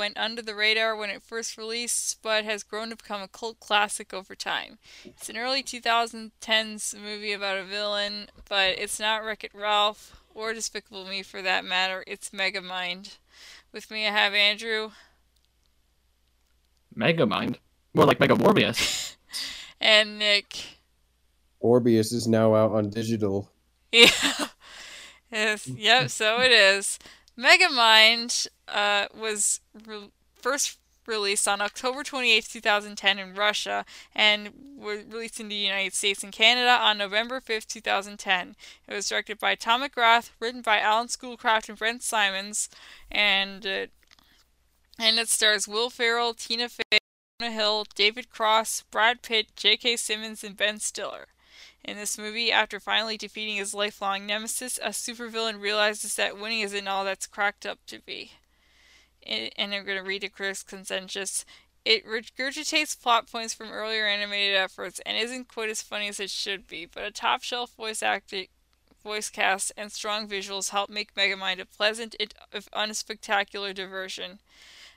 went under the radar when it first released, but has grown to become a cult classic over time. It's an early 2010s movie about a villain, but it's not Wreck-It Ralph, or Despicable Me for that matter. It's Megamind. With me I have Andrew. Megamind? More like Mega Morbius. and Nick. Morbius is now out on digital. Yeah. Yes, yep, so it is. Megamind uh, was re- first released on October 28, 2010 in Russia and was released in the United States and Canada on November 5, 2010. It was directed by Tom McGrath, written by Alan Schoolcraft and Brent Simons, and uh, and it stars Will Ferrell, Tina Fey, Jonah Hill, David Cross, Brad Pitt, J.K. Simmons, and Ben Stiller. In this movie, after finally defeating his lifelong nemesis, a supervillain realizes that winning isn't all that's cracked up to be. And I'm going to read a critic's consensus. It regurgitates plot points from earlier animated efforts and isn't quite as funny as it should be, but a top shelf voice acting voice cast and strong visuals help make Megamind a pleasant, if unspectacular diversion.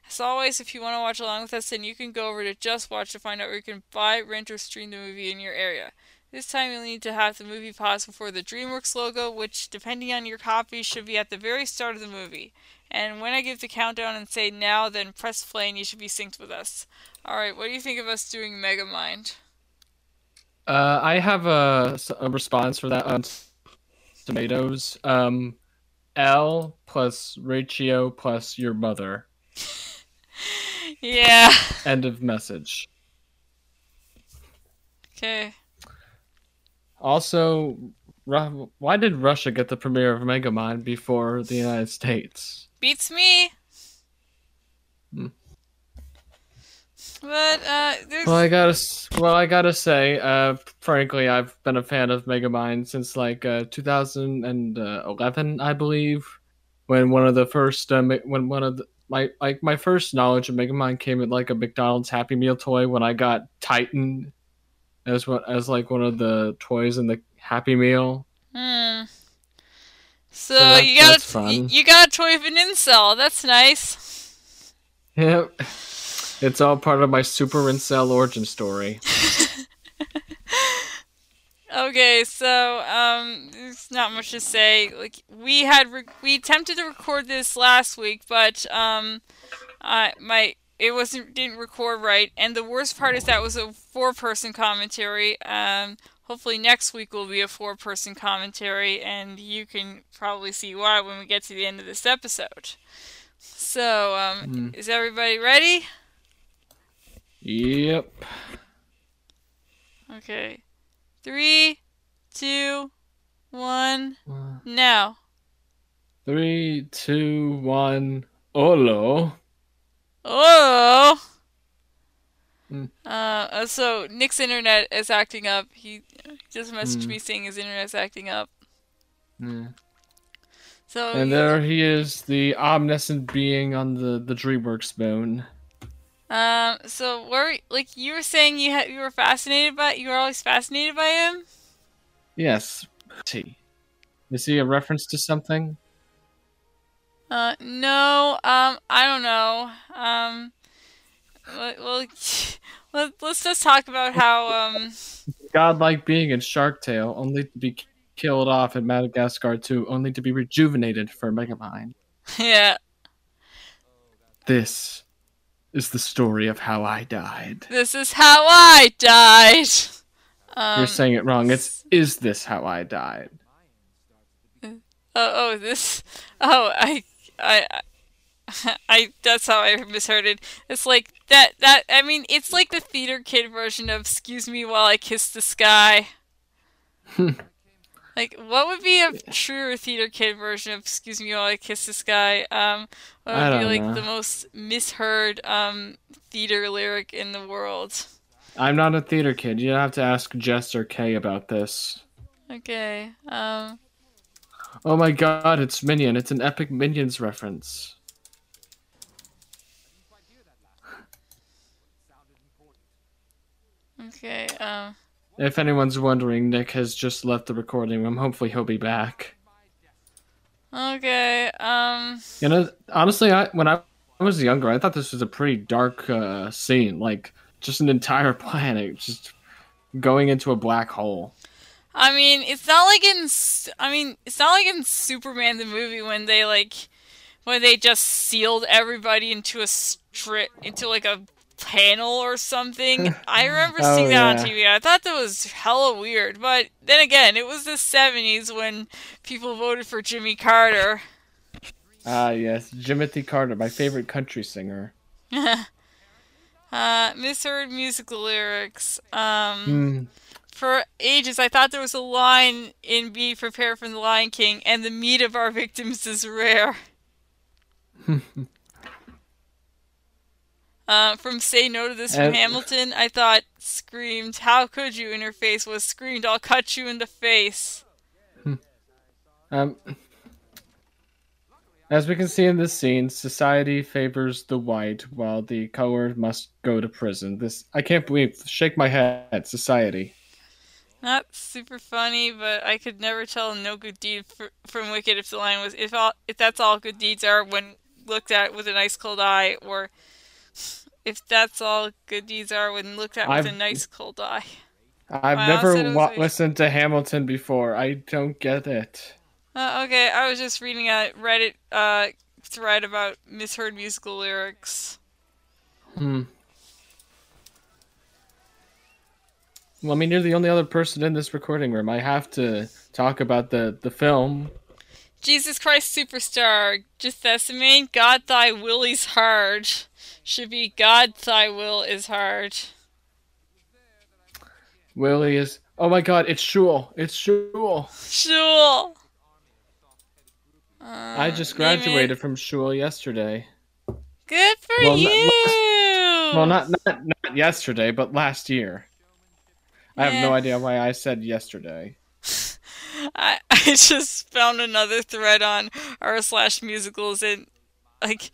As always, if you want to watch along with us, then you can go over to Just Watch to find out where you can buy, rent, or stream the movie in your area. This time you'll need to have the movie pause before the DreamWorks logo, which, depending on your copy, should be at the very start of the movie. And when I give the countdown and say now, then press play and you should be synced with us. Alright, what do you think of us doing Megamind? Uh, I have a, a response for that on tomatoes. Um, L plus ratio plus your mother. yeah. End of message. Okay. Also, why did Russia get the premiere of Megamind before the United States? Beats me. Hmm. But uh, there's... well, I gotta well, I gotta say, uh, frankly, I've been a fan of Megamind since like uh, 2011, I believe, when one of the first uh, when one of the, my like my first knowledge of Megamind came at like a McDonald's Happy Meal toy when I got Titan as what as like one of the toys in the Happy Meal. Hmm. So, so you got a, you got a toy of an incel. That's nice. Yep. It's all part of my super incel origin story. okay, so um, there's not much to say. Like we had re- we attempted to record this last week, but um, I my it wasn't didn't record right. And the worst part is that was a four person commentary. Um, hopefully next week will be a four person commentary, and you can probably see why when we get to the end of this episode. So, um, mm. is everybody ready? Yep. Okay. Three, two, one, now. Three, two, one, Olo. Oh. Mm. Uh, so Nick's internet is acting up. He just messaged mm. me saying his internet's acting up. Mm. So and there he is, the omniscient being on the the DreamWorks moon. Um. So, where like you were saying, you had you were fascinated by you were always fascinated by him. Yes. T. Is he a reference to something? Uh, no, um, I don't know. Um, well, let, us just talk about how, um... Godlike being in Shark Tale, only to be killed off in Madagascar 2, only to be rejuvenated for Megamind. Yeah. This is the story of how I died. This is how I died! Um, You're saying it wrong. It's, is this how I died? Oh, oh, this. Oh, I I, I, that's how I misheard it. It's like that. That I mean, it's like the theater kid version of "Excuse me while I kiss the sky." like, what would be a truer theater kid version of "Excuse me while I kiss the sky"? Um, what would be like know. the most misheard um theater lyric in the world? I'm not a theater kid. You have to ask Jess or Kay about this. Okay. Um. Oh my god, it's Minion. It's an epic Minions reference. Okay, um... If anyone's wondering, Nick has just left the recording room. Hopefully he'll be back. Okay. Um. You know, honestly, I when I was younger, I thought this was a pretty dark uh, scene. Like just an entire planet just going into a black hole. I mean, it's not like in. I mean, it's not like in Superman the movie when they like when they just sealed everybody into a strip into like a panel or something. I remember Oh, seeing that on. TV. I thought that was hella weird. But then again, it was the 70s when people voted for Jimmy Carter. Ah, yes, Jimothy Carter, my favorite country singer. uh, misheard musical lyrics. Um, Hmm. For ages, I thought there was a line in Be Prepared from the Lion King, and the meat of our victims is rare. Uh, from Say No to This from And- Hamilton, I thought screamed, How could you? in her face was screamed, I'll cut you in the face. Um, as we can see in this scene, society favors the white while the color must go to prison. This I can't believe. Shake my head, society. Not super funny, but I could never tell no good deed fr- from Wicked if the line was if all if that's all good deeds are when looked at with an ice cold eye, or if that's all good deeds are when looked at with a I've- nice cold eye. I've Wow, never said it was wa- weird. listened to Hamilton before. I don't get it. Uh, okay, I was just reading a Reddit uh, thread about misheard musical lyrics. Hmm. Well, I mean, you're the only other person in this recording room. I have to talk about the the film. Jesus Christ Superstar, Gethsemane, God thy will is hard. Should be God thy will is hard. Willie is. Oh my God! It's Shul. It's Shul. Sure. Uh, I just it. graduated from Shul yesterday. Good for Well, not- you. Well, not, not not yesterday, but last year. I have no idea why I said yesterday. I, I just found another thread on r slash musicals and like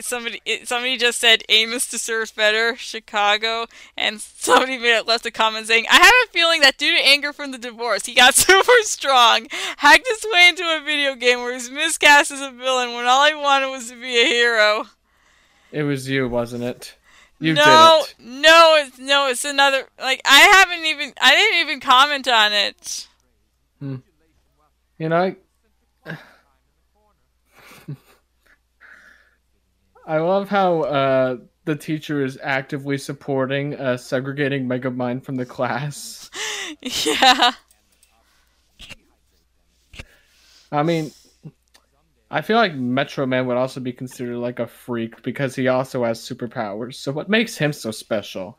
somebody somebody just said Amos deserves better Chicago and somebody made left a comment saying I have a feeling that due to anger from the divorce he got super strong hacked his way into a video game where he's miscast as a villain when all he wanted was to be a hero. It was you, wasn't it? You no, did it. no, it's no, it's another. Like I haven't even, I didn't even comment on it. Hmm. You know, I love how uh, the teacher is actively supporting uh, segregating Megamind from the class. yeah. I mean, I feel like Metro Man would also be considered like a freak because he also has superpowers. So what makes him so special?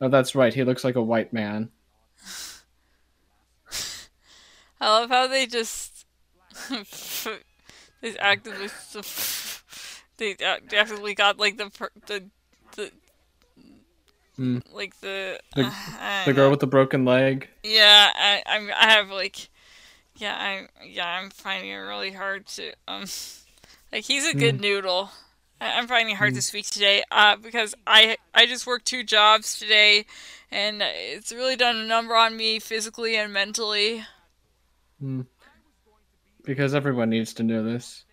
Oh, that's right. He looks like a white man. I love how they just they actively they act- actively got like the per- the the Hmm. like the The- I The girl know. with the broken leg. yeah I I'm, I have like yeah I yeah I'm finding it really hard to um like he's a good noodle. I- I'm finding it hard to speak today uh, because I I just worked two jobs today, and it's really done a number on me physically and mentally. Because everyone needs to know this.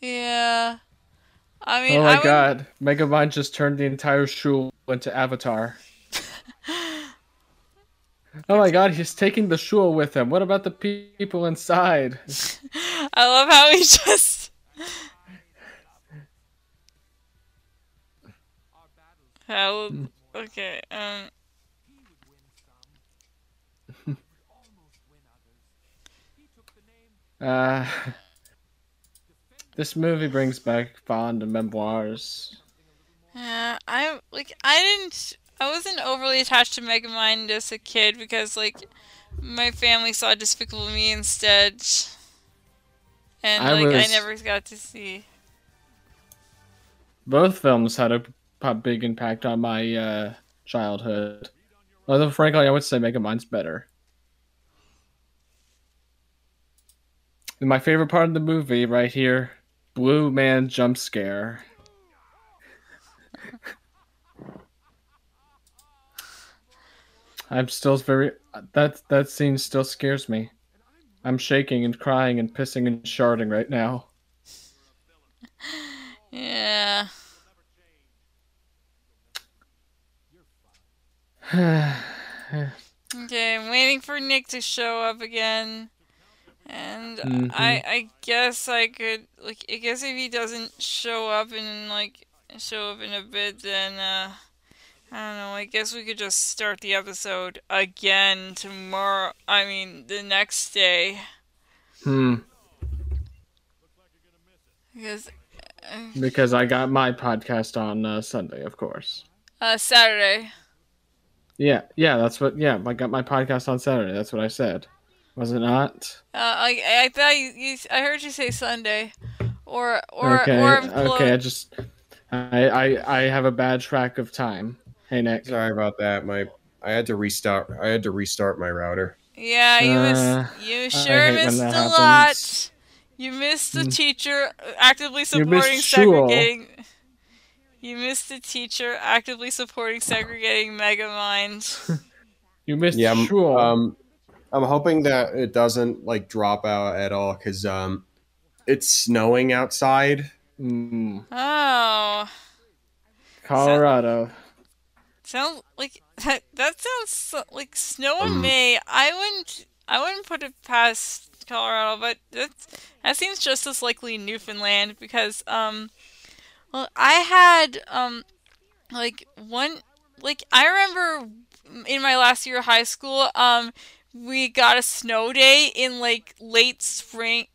Yeah. I mean, oh my would- god. Megamind just turned the entire shul into Avatar. oh my god, he's taking the shul with him. What about the pe- people inside? I love how he just. How okay um Uh, this movie brings back fond memoirs. yeah I like I didn't I wasn't overly attached to Megamind as a kid because like my family saw Despicable Me instead, and I like I never got to see. Both films had a, a big impact on my uh, childhood. Although, frankly, I would say Megamind's better. And my favorite part of the movie, right here, Blue Man jump scare. I'm still very that that scene still scares me. I'm shaking and crying and pissing and sharding right now. Yeah. Okay, I'm waiting for Nick to show up again. And Mhm. I I guess I could like I guess if he doesn't show up in like show up in a bit then uh I don't know, I guess we could just start the episode again tomorrow. I mean, the next day hmm. because uh, Because I got my podcast on uh, Sunday, of course. uh Saturday. Yeah, yeah, that's what. Yeah, I got my podcast on Saturday. That's what I said. Was it not? Uh, I I thought you, you I heard you say Sunday, or or okay, or implo- okay. I just, I, I, I have a bad track of time. Hey, Nick. Sorry about that. My I had to restart. I had to restart my router. Yeah, you Uh, missed. You sure missed that a lot. You missed the Mm. teacher actively You missed supporting Shul. segregating. You missed the teacher actively supporting segregating mega Megamind. You missed Yeah, I'm, Shul. um, I'm hoping that it doesn't like drop out at all because um, it's snowing outside. Mm, Oh, Colorado. sounds like that. That sounds like snow in Um, May. I wouldn't. I wouldn't put it past Colorado, but that's, that seems just as likely Newfoundland because um, well, I had um, like one like I remember in my last year of high school um, we got a snow day in like late spring,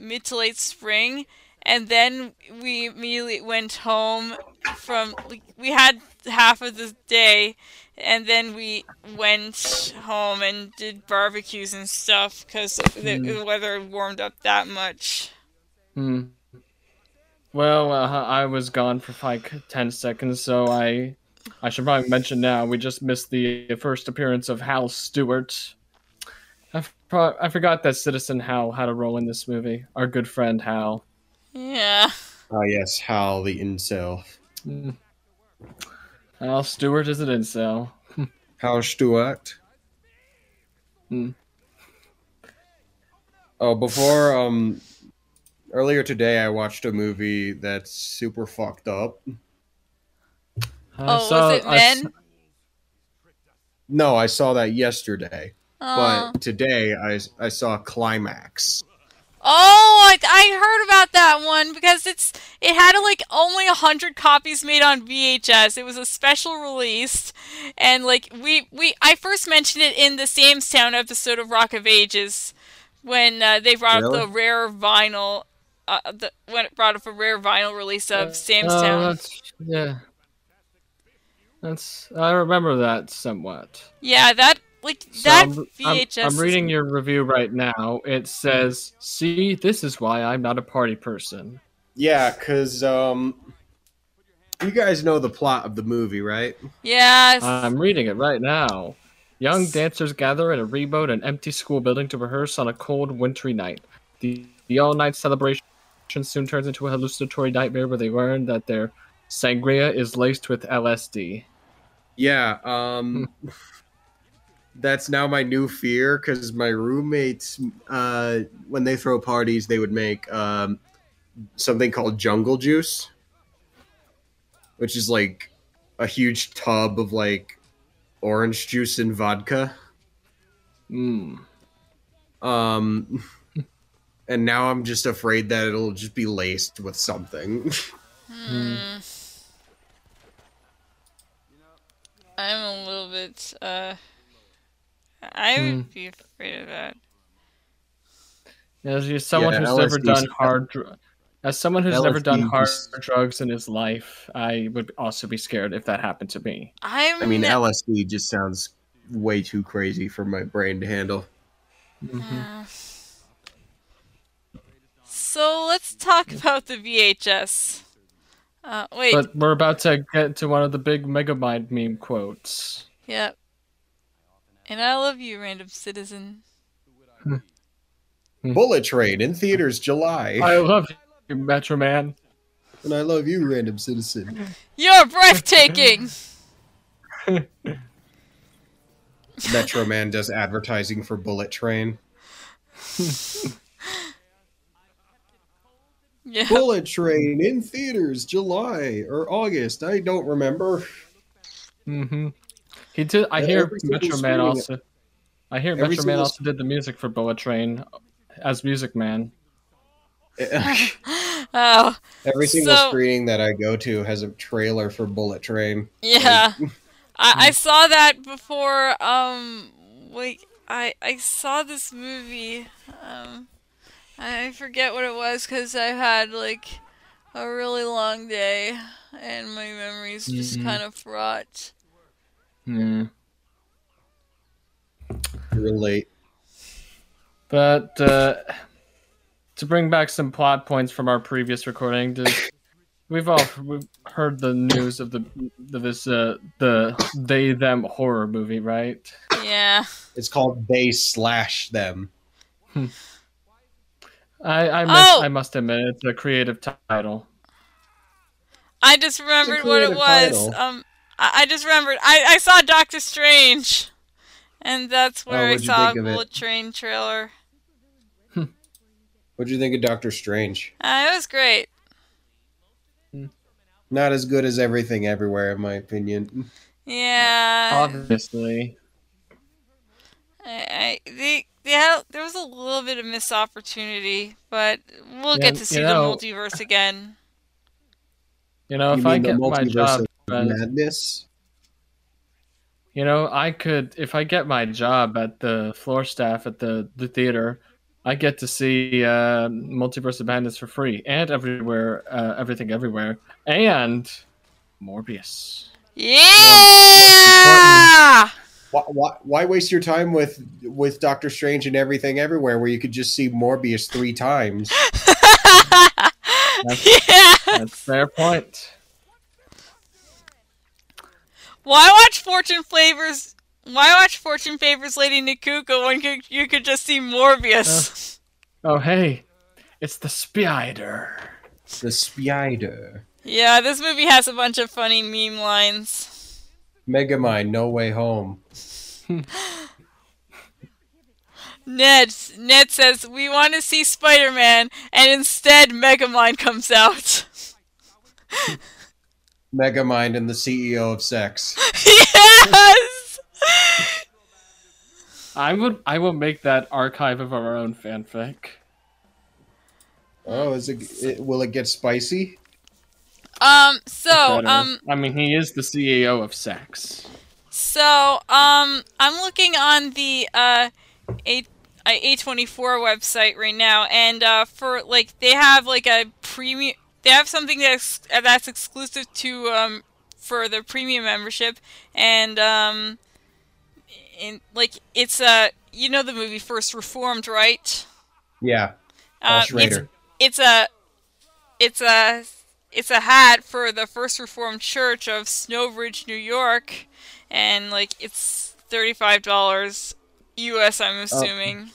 mid to late spring, and then we immediately went home from like, we had half of the day and then we went home and did barbecues and stuff because the, the weather warmed up that much. Hmm. Well, uh, I was gone for like ten seconds, so I, I should probably mention now we just missed the first appearance of Hal Stewart. I, pro- I forgot that Citizen Hal had a role in this movie. Our good friend Hal. Yeah. Oh yes, Hal the incel. Hmm. Hal Stewart is an incel. Hal Stewart. Hmm. Oh, before um, earlier today I watched a movie that's super fucked up. I Oh, saw- was it I s- Men? No, I saw that yesterday, Oh, but today I I saw Climax. oh I, I heard about that one because it's it had like only a hundred copies made on VHS. It was a special release, and like we we I first mentioned it in the Sam's Town episode of Rock of Ages when uh, they brought Really? up the rare vinyl. Uh, the, when it brought up a rare vinyl release of Oh, Sam's Town. that's, yeah. That's I remember that somewhat. Yeah, that like So that I'm, I'm- VHS. I'm reading your review right now. It says, "See, this is why I'm not a party person." Yeah, cause um, you guys know the plot of the movie, right? Yes. I'm reading it right now. Young dancers gather in a remote and empty school building to rehearse on a cold, wintry night. The, the all-night celebration soon turns into a hallucinatory nightmare where they learn that their sangria is laced with LSD. Yeah, um that's now my new fear cuz my roommates uh when they throw parties they would make um something called jungle juice which is like a huge tub of like orange juice and vodka. Mm. Um and now I'm just afraid that it'll just be laced with something. Hmm. I'm a little bit. Uh, I Hmm. would be afraid of that. As someone Yeah, who's LSD never done hard, dr- as someone who's never done hard is- drugs in his life, I would also be scared if that happened to me. I'm. I mean ne- LSD just sounds way too crazy for my brain to handle. Uh, so let's talk about the VHS. Uh, wait. But we're about to get to one of the big Megamind meme quotes. Yep. And I love you, random citizen. Bullet Train in theaters July. I love you, Metro Man. and I love you, random citizen. You're breathtaking. Metro Man does advertising for Bullet Train. Yeah. Bullet Train in theaters July or August. I don't remember. Mm hmm He did. I Yeah, hear Metro Man screening- also. I hear every Metro Man also did the music for Bullet Train as Music Man. Oh, Every single So- screening that I go to has a trailer for Bullet Train. yeah. I, I saw that before. Um, wait, I I saw this movie. Um, I forget what it was because I had like a really long day and my memories just Mhm. kind of fraught. Yeah. Relate. But uh, to bring back some plot points from our previous recording, does, we've all we've heard the news of the of this uh, the they them horror movie, right? Yeah. It's called They Slash Them. I I, must, Oh! I must admit it's a creative title. I just remembered what it was. title. Um, I, I just remembered. I, I saw Doctor Strange, and that's where I Oh, what'd saw think of? Bullet Train trailer. What'd you think of Doctor Strange? Uh, it was great. Not as good as everything everywhere, in my opinion. Yeah. Obviously, I, I they, they had, there was a little bit of missed opportunity, but we'll Yeah, get to see you the know- multiverse again. you know, you if I mean get my job, of at- madness? you know, I could if I get my job at the floor staff at the the theater, I get to see uh, Multiverse of Madness for free and everywhere, uh, everything everywhere, and Morbius. Yeah. Why, why, why waste your time with with Doctor Strange and everything everywhere, where you could just see Morbius three times? yeah. That's a fair point. Why watch Fortune Flavors? Why watch Fortune Favors Lady Nikuko when you, you could just see Morbius? Uh, oh hey, it's the spider. the Spider, yeah, this movie has a bunch of funny meme lines. Megamind, No Way Home. Ned Ned says we want to see Spider-Man, and instead Megamind comes out. Megamind and the CEO of Sex. yes. I would I will make that archive of our own fanfic. Oh, is it, it? Will it get spicy? Um. So. Um. I mean, he is the CEO of Sex. So. Um. I'm looking on the uh, a a twenty four website right now, and uh, for like they have like a premium. They have something that's that's exclusive to um for the premium membership, and um, in like it's uh you know the movie First Reformed, right? Yeah. Uh, it's it's a it's a it's a hat for the First Reformed Church of Snowbridge, New York, and like it's thirty five dollars U.S. I'm assuming.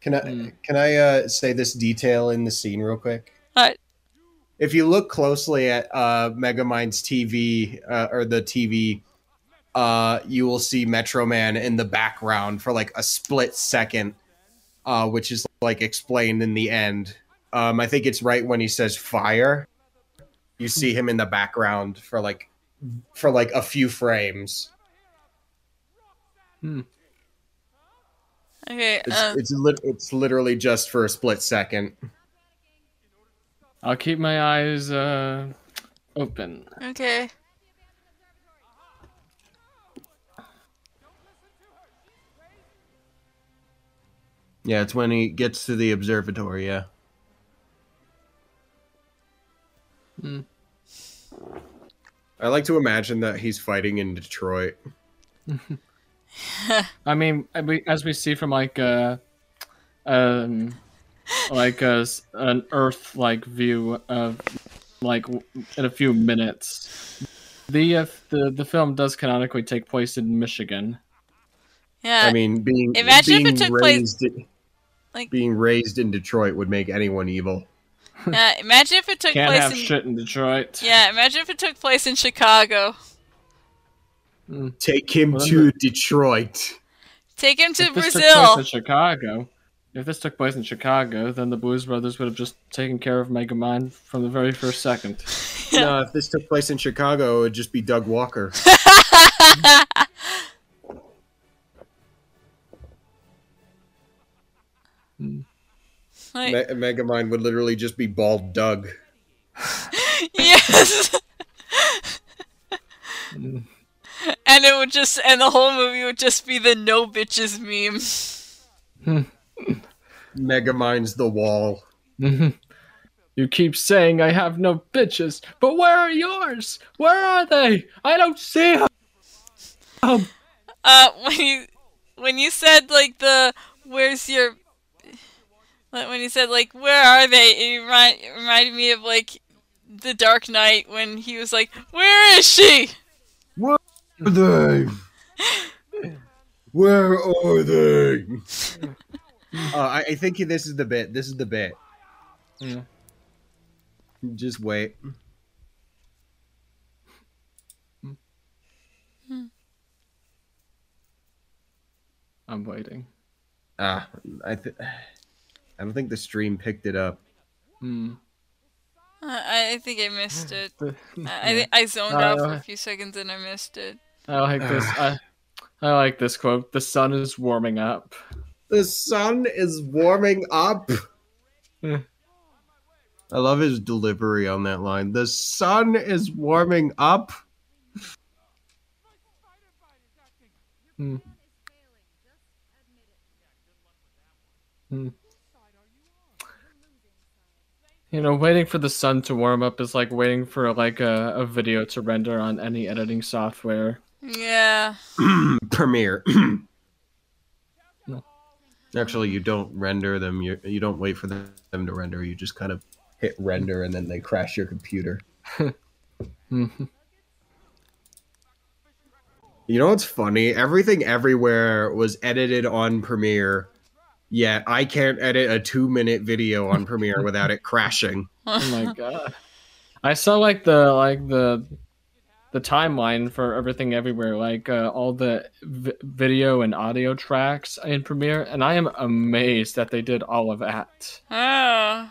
Can I Hmm. can I uh, say this detail in the scene real quick? But If you look closely at uh, Megamind's TV uh, or the TV, uh, you will see Metro Man in the background for like a split second, uh, which is like explained in the end. Um, I think it's right when he says fire. You see him in the background for like for like a few frames. okay, It's uh, it's, lit- it's literally just for a split second. I'll keep my eyes uh, open. okay. Yeah, it's when he gets to the observatory. Yeah. Hmm. I like to imagine that he's fighting in Detroit. I mean, as we see from like uh, um, like a, s- an Earth-like view of like in a few minutes, the uh, the the film does canonically take place in Michigan. Yeah. I mean, being Imagine if it took place- raised, like- being raised in Detroit would make anyone evil. yeah, imagine if it took Can't place have in shit in Detroit. yeah. Imagine if it took place in Chicago. Take him Well, to Detroit. Take him to If this took Brazil. place in Chicago. If this took place in Chicago, then the Blues Brothers would have just taken care of Megamind from the very first second. No, if this took place in Chicago, it would just be Doug Walker. Like, Me- Megamind would literally just be bald Doug. yes. And it would just, and the whole movie would just be the no bitches meme. Hmm. Megamind's the wall. you keep saying I have no bitches, but where are yours? Where are they? I don't see them. Um, Uh, when you, when you said like the, where's your, like, when you said like, where are they? It, remind, it reminded me of like, the Dark Knight when he was like, where is she? Where are they? Where are they? uh, I, I think this is the bit. This is the bit. Yeah. Just wait. I'm waiting. Ah, I th- I don't think the stream picked it up. Hmm. Uh, I, I think I missed it. The- I, I, I zoned Uh, out for a few seconds and I missed it. I like this. I, I like this quote. The sun is warming up. The sun is warming up. I love his delivery on that line. The sun is warming up. Hmm. Hmm. You know, waiting for the sun to warm up is like waiting for like a, a video to render on any editing software. Yeah. Premiere. No. Actually, you don't render them. You you don't wait for them to render. You just kind of hit render, and then they crash your computer. Mhm. You know what's funny? Everything everywhere was edited on Premiere. Yet I can't edit a two-minute video on Premiere without it crashing. oh my god! I saw like the like the the timeline for everything everywhere, like uh, all the v- video and audio tracks in Premiere, and I am amazed that they did all of that. Oh.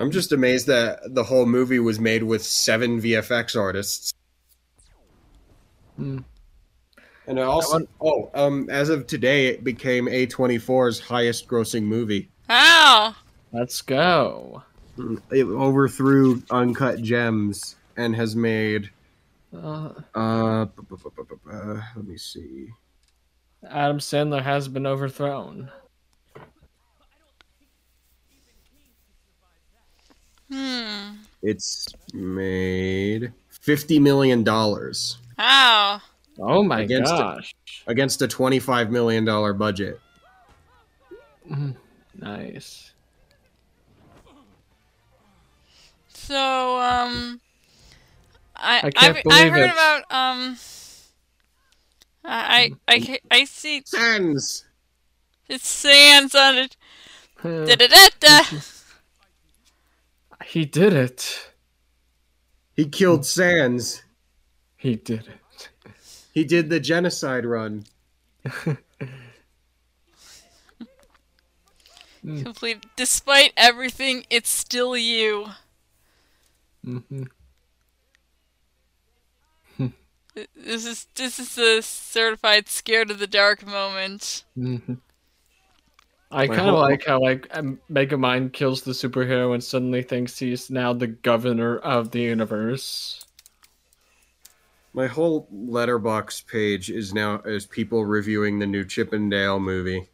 I'm just amazed that the whole movie was made with seven VFX artists. Hmm. And it also, oh, um, as of today, it became A24's highest-grossing movie. Wow. Let's go. It overthrew Uncut Gems and has made. Uh, Uh, bu- let me see. Adam Sandler has been overthrown. Hmm. It's made fifty million dollars Wow. Oh my Against it. gosh. against a twenty-five million dollar budget. Mhm. Nice. So, um, I I can't I've, I've heard it. about um, I I I, I see Sands. it's sands on it. Uh, Da da da da. he did it. He killed Sands. He did it. He did the genocide run. Complete. Despite everything, it's still you. Hmm This is this is the certified scared of the dark moment. hmm I kind of like how like um, Megamind kills the superhero and suddenly thinks he's now the governor of the universe. My whole Letterboxd page is now is people reviewing the new Chippendale movie.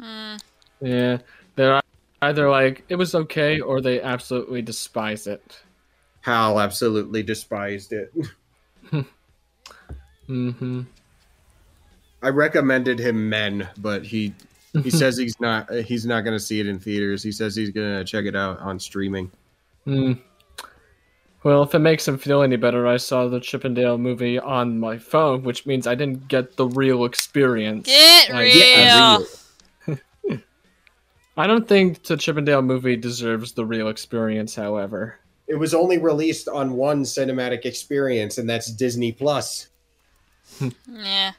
Hmm. Yeah, they're either like it was okay or they absolutely despise it. Hal absolutely despised it. mm-hmm. I recommended him Men, but he he says he's not he's not going to see it in theaters. He says he's going to check it out on streaming. Hmm. Well, if it makes him feel any better, I saw the Chippendale movie on my phone, which means I didn't get the real experience. Get I- real. Yeah, real. I don't think the Chippendale movie deserves the real experience, however. It was only released on one cinematic experience, and that's Disney Plus. Yeah.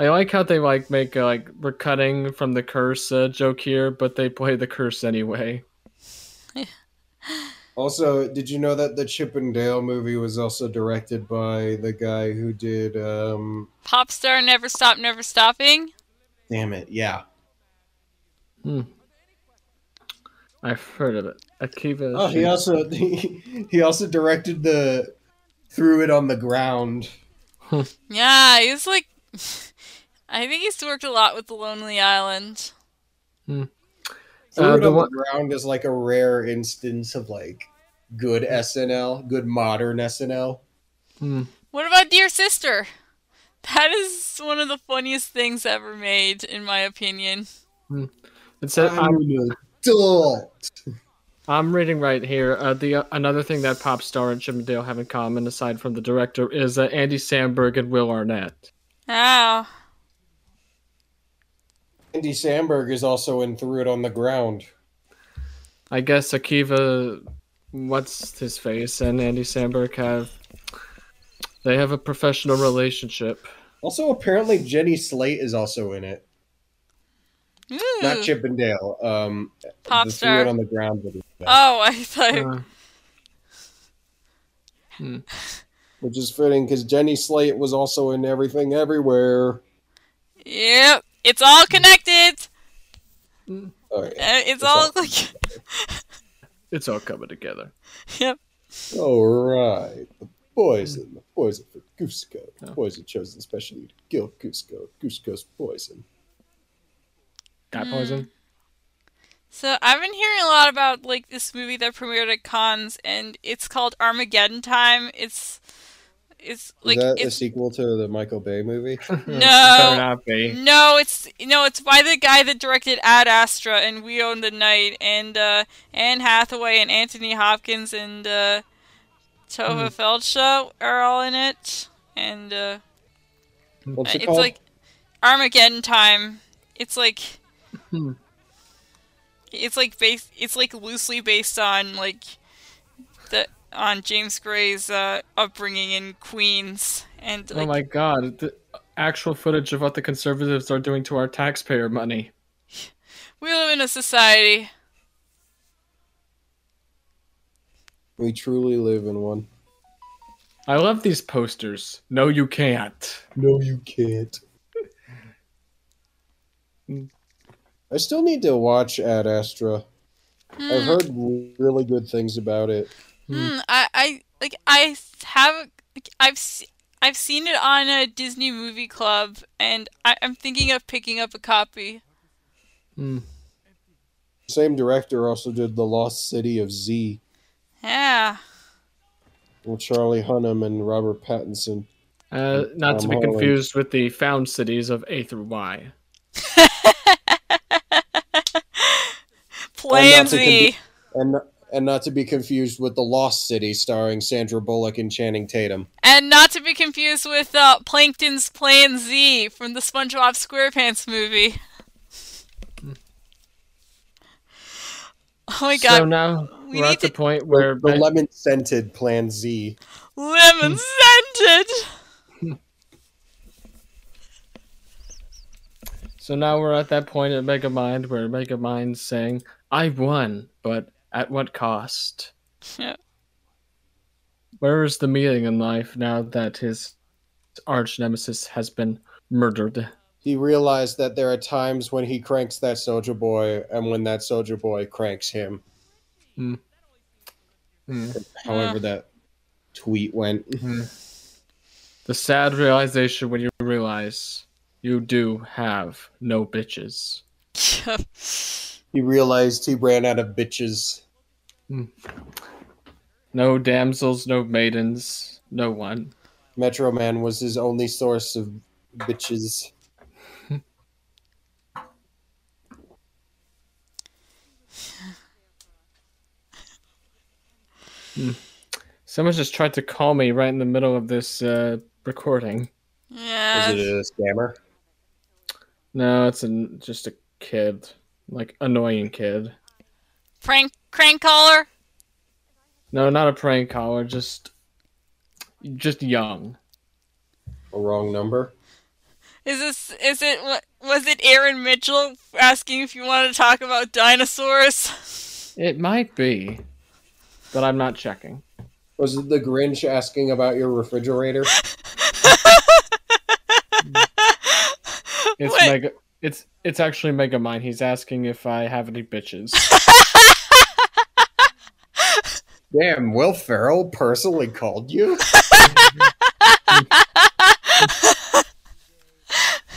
I like how they like make a, like we're cutting from the curse uh, joke here, but they play the curse anyway. Also, did you know that the Chip and Dale movie was also directed by the guy who did um Popstar Never Stop Never Stopping. damn it, yeah. I've heard of it. Akiva. Oh, he also he, he also directed the Threw It on the Ground. Yeah, he's like. I think he's worked a lot with The Lonely Island. Threw Uh, It the on one- the Ground is like a rare instance of like good SNL, good modern SNL. Hmm. What about Dear Sister? That is one of the funniest things ever made, in my opinion. It said I'm, an adult. I'm reading right here. Uh, the uh, another thing that pop star and Chip and Dale have in common, aside from the director, is uh, Andy Samberg and Will Arnett. Oh. Andy Samberg is also in Threw It on the Ground. I guess Akiva, what's his face, and Andy Samberg have they have a professional relationship. Also, apparently Jenny Slate is also in it. Ooh. Not Chip and Dale. Um, the Threw Popstar. On the Ground. video. Oh, I thought. Uh, Which is fitting because Jenny Slate was also in Everything Everywhere. Yep. It's all connected. All right. Uh, It's It's all all- like. it's all coming together. Yep. All right. The poison. The poison for Kuzco. The Oh. poison chosen especially to kill Kuzco. Kuzco's poison. Got poison. So I've been hearing a lot about like this movie that premiered at Cannes, and it's called Armageddon Time. It's it's like is that a sequel to the Michael Bay movie? Better no. not be. No, it's no, it's by the guy that directed Ad Astra and We Own the Night, and uh, Anne Hathaway and Anthony Hopkins and uh, Tovah Feldshuh are all in it, and uh, What's it it's called? like Armageddon Time. It's like Hmm. it's like based. It's like loosely based on like the on James Gray's uh, upbringing in Queens, and oh my god, the actual footage of what the conservatives are doing to our taxpayer money. we live in a society. we truly live in one. I love these posters. No, you can't. No, you can't. I still need to watch Ad Astra. I've Hmm. heard really good things about it. Hmm, I, I like I have like, I've se- I've seen it on a Disney Movie Club, and I, I'm thinking of picking up a copy. Hmm. Same director also did The Lost City of Z Yeah. with Charlie Hunnam and Robert Pattinson. Uh, not to Tom be Holland. confused with the found cities of A through Y. Plan not to Z. And and not to be confused with The Lost City starring Sandra Bullock and Channing Tatum. And not to be confused with uh, Plankton's Plan Z from the SpongeBob SquarePants movie. Oh my So god, now we we're need at the to- point where The lemon scented Plan Z. lemon scented! So now we're at that point at Megamind where Megamind's saying, I won, but at what cost? Yeah. Where is the meaning in life now that his arch nemesis has been murdered? He realized that there are times when he cranks that soldier boy and when that soldier boy cranks him. Hmm. However, that tweet went. The sad realization when you realize you do have no bitches. He realized he ran out of bitches. No damsels, no maidens, no one. Metro Man was his only source of bitches. Someone just tried to call me right in the middle of this uh, recording. yeah. Is it a scammer? No, it's a, just a kid. Like, annoying kid. Prank crank caller? No, not a prank caller, just. just young. A wrong number? Is this is it wa- was it Aaron Mitchell asking if you wanted to talk about dinosaurs? It might be, but I'm not checking. Was it the Grinch asking about your refrigerator? It's Wait. mega. It's it's actually Megamind. He's asking if I have any bitches. Damn, Will Ferrell personally called you?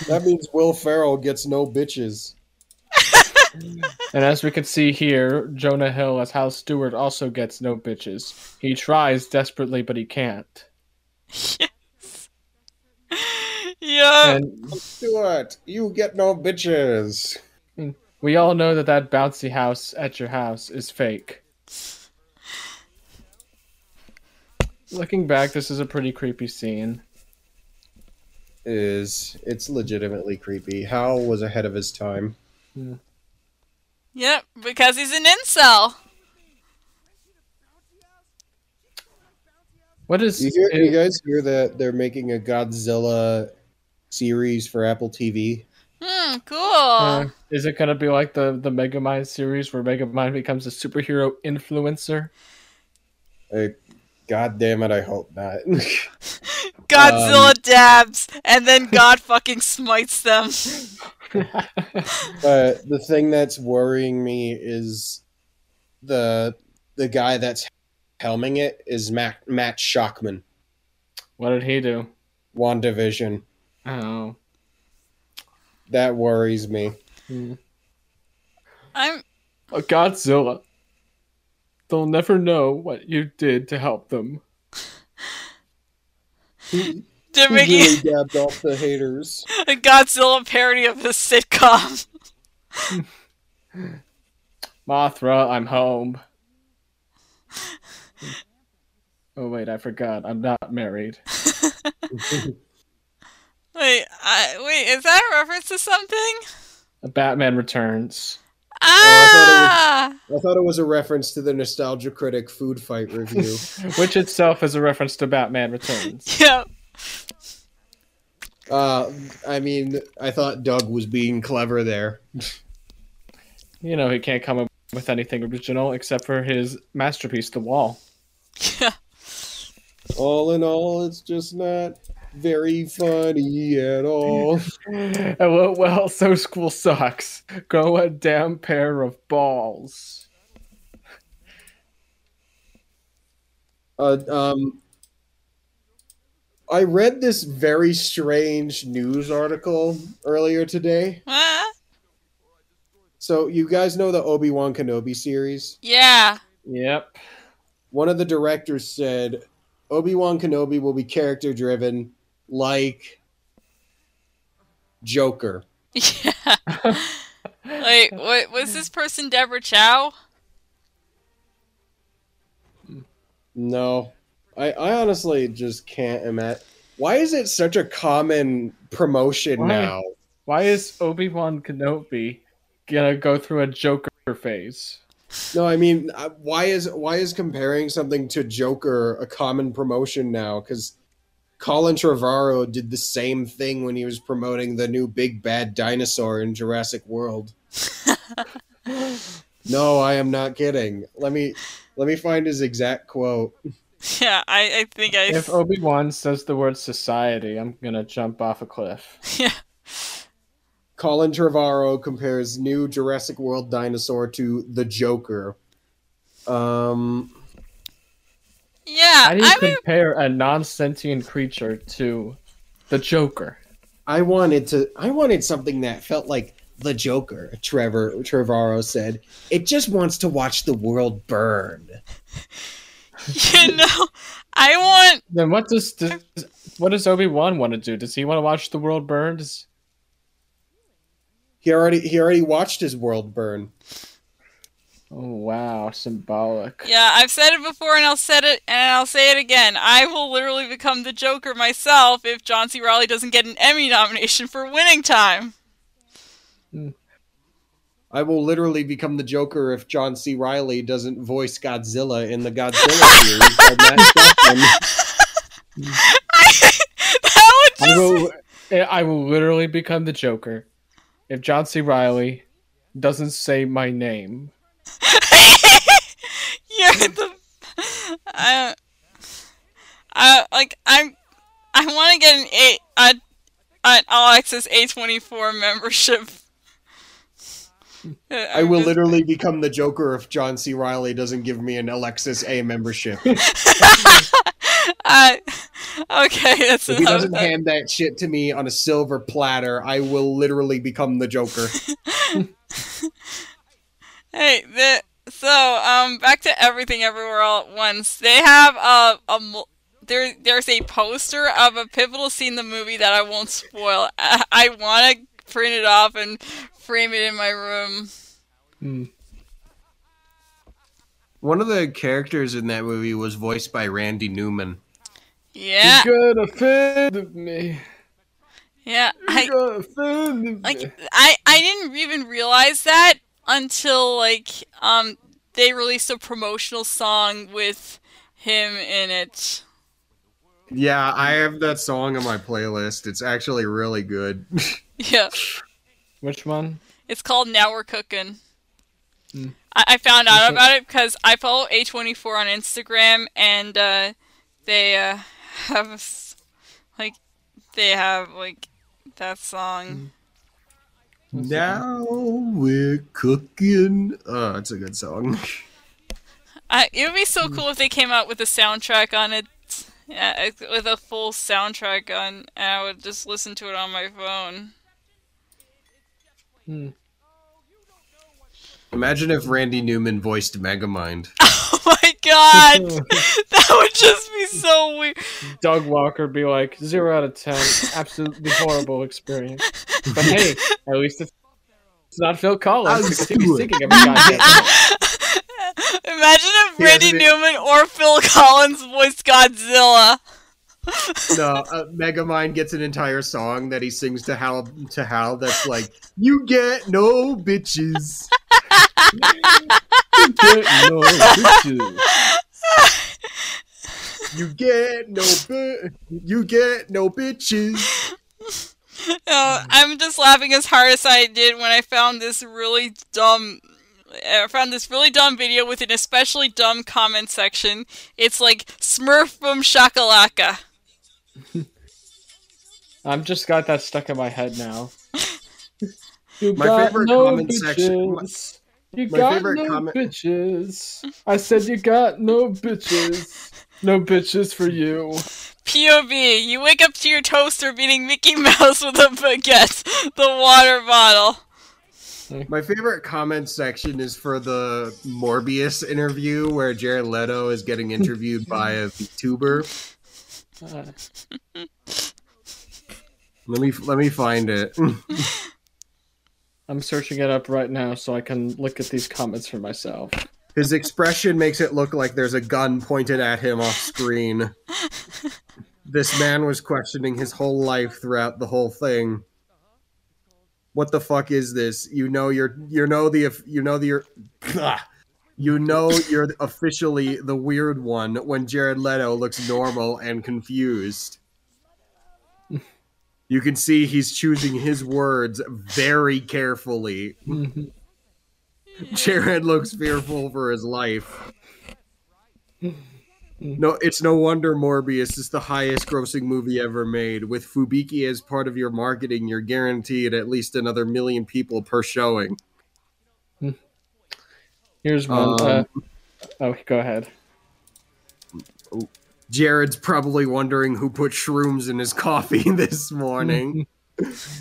that means Will Ferrell gets no bitches. and as we can see here, Jonah Hill as Hal Stewart also gets no bitches. He tries desperately, but he can't. yeah. And Stuart, you get no bitches. we all know that that bouncy house at your house is fake. Looking back, this is a pretty creepy scene. Is it's legitimately creepy. Hal was ahead of his time. Hmm. Yep, because he's an incel. What is? You, hear, it- you guys hear that they're making a Godzilla series for Apple TV? Hmm, cool. uh, is it gonna be like the the Megamind series where Megamind becomes a superhero influencer? Like, God damn it, I hope not. Godzilla um, dabs, and then God fucking smites them. but the thing that's worrying me is the the guy that's helming it is Matt Matt Shakman, what did he do? WandaVision. Oh. That worries me. Hmm. I'm A Godzilla. They'll never know what you did to help them. He, they're he making really dabbed off the haters. a Godzilla parody of the sitcom. Mothra, I'm home. Oh wait, I forgot. I'm not married. Wait, I, wait, is that a reference to something? A Batman Returns. Ah, I thought it was a reference to the Nostalgia Critic food fight review. Which itself is a reference to Batman Returns. yep. uh, I mean, I thought Doug was being clever there. You know he can't come up with anything original except for his masterpiece, The Wall. Yeah. All in all, it's just not very funny at all. Well, well, so school sucks. Go a damn pair of balls. Uh, um, I read this very strange news article earlier today. Ah, So you guys know the Obi Wan Kenobi series? yeah. Yep. One of the directors said Obi Wan Kenobi will be character driven, like Joker. Yeah. like, what was this person Deborah Chow? No, I, I honestly just can't imagine. Why is it such a common promotion Why? now? Why is Obi Wan Kenobi gonna go through a Joker phase? No, I mean, uh, why is why is comparing something to Joker a common promotion now? Because Colin Trevorrow did the same thing when he was promoting the new big bad dinosaur in Jurassic World. no, I am not kidding. Let me let me find his exact quote. Yeah, I, I think I. If Obi Wan says the word society, I'm gonna jump off a cliff. yeah. Colin Trevorrow compares new Jurassic World dinosaur to the Joker. Um, Yeah, How do you I mean, compare a non-sentient creature to the Joker? I wanted to. I wanted something that felt like the Joker. Trevor Trevorrow said, "It just wants to watch the world burn." you know, I want. Then what does, does what does Obi Wan want to do? Does he want to watch the world burn? Does, He already he already watched his world burn. Oh wow, symbolic. Yeah, I've said it before, and I'll said it, and I'll say it again. I will literally become the Joker myself if John C. Reilly doesn't get an Emmy nomination for Winning Time. Hmm. I will literally become the Joker if John C. Reilly doesn't voice Godzilla in the Godzilla series. by Matt Shakman. that would I will, eh, I will literally become the Joker if John C. Reilly doesn't say my name. You're the. I, I like I'm. I want to get an a an, all access A twenty four membership. I will literally become the Joker if John C. Reilly doesn't give me an Alexis A membership. Uh, okay, that's If he doesn't hand that shit to me on a silver platter, I will literally become the Joker. Hey, the, so um, back to everything everywhere all at once. They have a a mul- there there's a poster of a pivotal scene in the movie that I won't spoil. I, I want to print it off and frame it in my room. Hmm. One of the characters in that movie was voiced by Randy Newman. Yeah, You got offended me. yeah. You I got offended me. like I I didn't even realize that until like um they released a promotional song with him in it. Yeah, I have that song on my playlist. It's actually really good. Yeah. Which one? It's called Now We're Cooking. Hmm. I, I found out Okay. about it because I follow A24 on Instagram and uh, they uh, have like they have like that song. Now we're cooking. Oh, it's a good song. I, it would be so cool if they came out with a soundtrack on it. Yeah, with a full soundtrack on, and I would just listen to it on my phone. Hmm. Imagine if Randy Newman voiced Megamind. Oh my god, that would just be so weird. Doug Walker be like zero out of ten, absolutely horrible experience. But hey, at least it's, it's not Phil Collins because he'd be singing every goddamn time. Imagine if He Randy hasn't- Newman or Phil Collins voiced Godzilla. no, uh, Megamind gets an entire song that he sings to Hal. To Hal, that's like, "You get no bitches." You get no bitches. You get no bi- You get no bitches. Uh, I'm just laughing as hard as I did when I found this really dumb. I found this really dumb video with an especially dumb comment section. It's like Smurf from Shakalaka. I've just got that stuck in my head now. You My got favorite no comment section- bitches. You my got no comment- bitches. I said you got no bitches. No bitches for you. POV, you wake up to your toaster beating Mickey Mouse with a baguette, the water bottle. My favorite comment section is for the Morbius interview where Jared Leto is getting interviewed by a VTuber. Let me let me find it. I'm searching it up right now so I can look at these comments for myself. His expression makes it look like there's a gun pointed at him off screen. This man was questioning his whole life throughout the whole thing. What the fuck is this? You know you're you know the you know the you're, ah, you know you're officially the weird one when Jared Leto looks normal and confused. You can see he's choosing his words very carefully. Jared looks fearful for his life. No, it's no wonder Morbius is the highest grossing movie ever made. With Fubuki as part of your marketing, you're guaranteed at least another million people per showing. Here's one. Um, uh, oh, go ahead. Jared's probably wondering who put shrooms in his coffee this morning.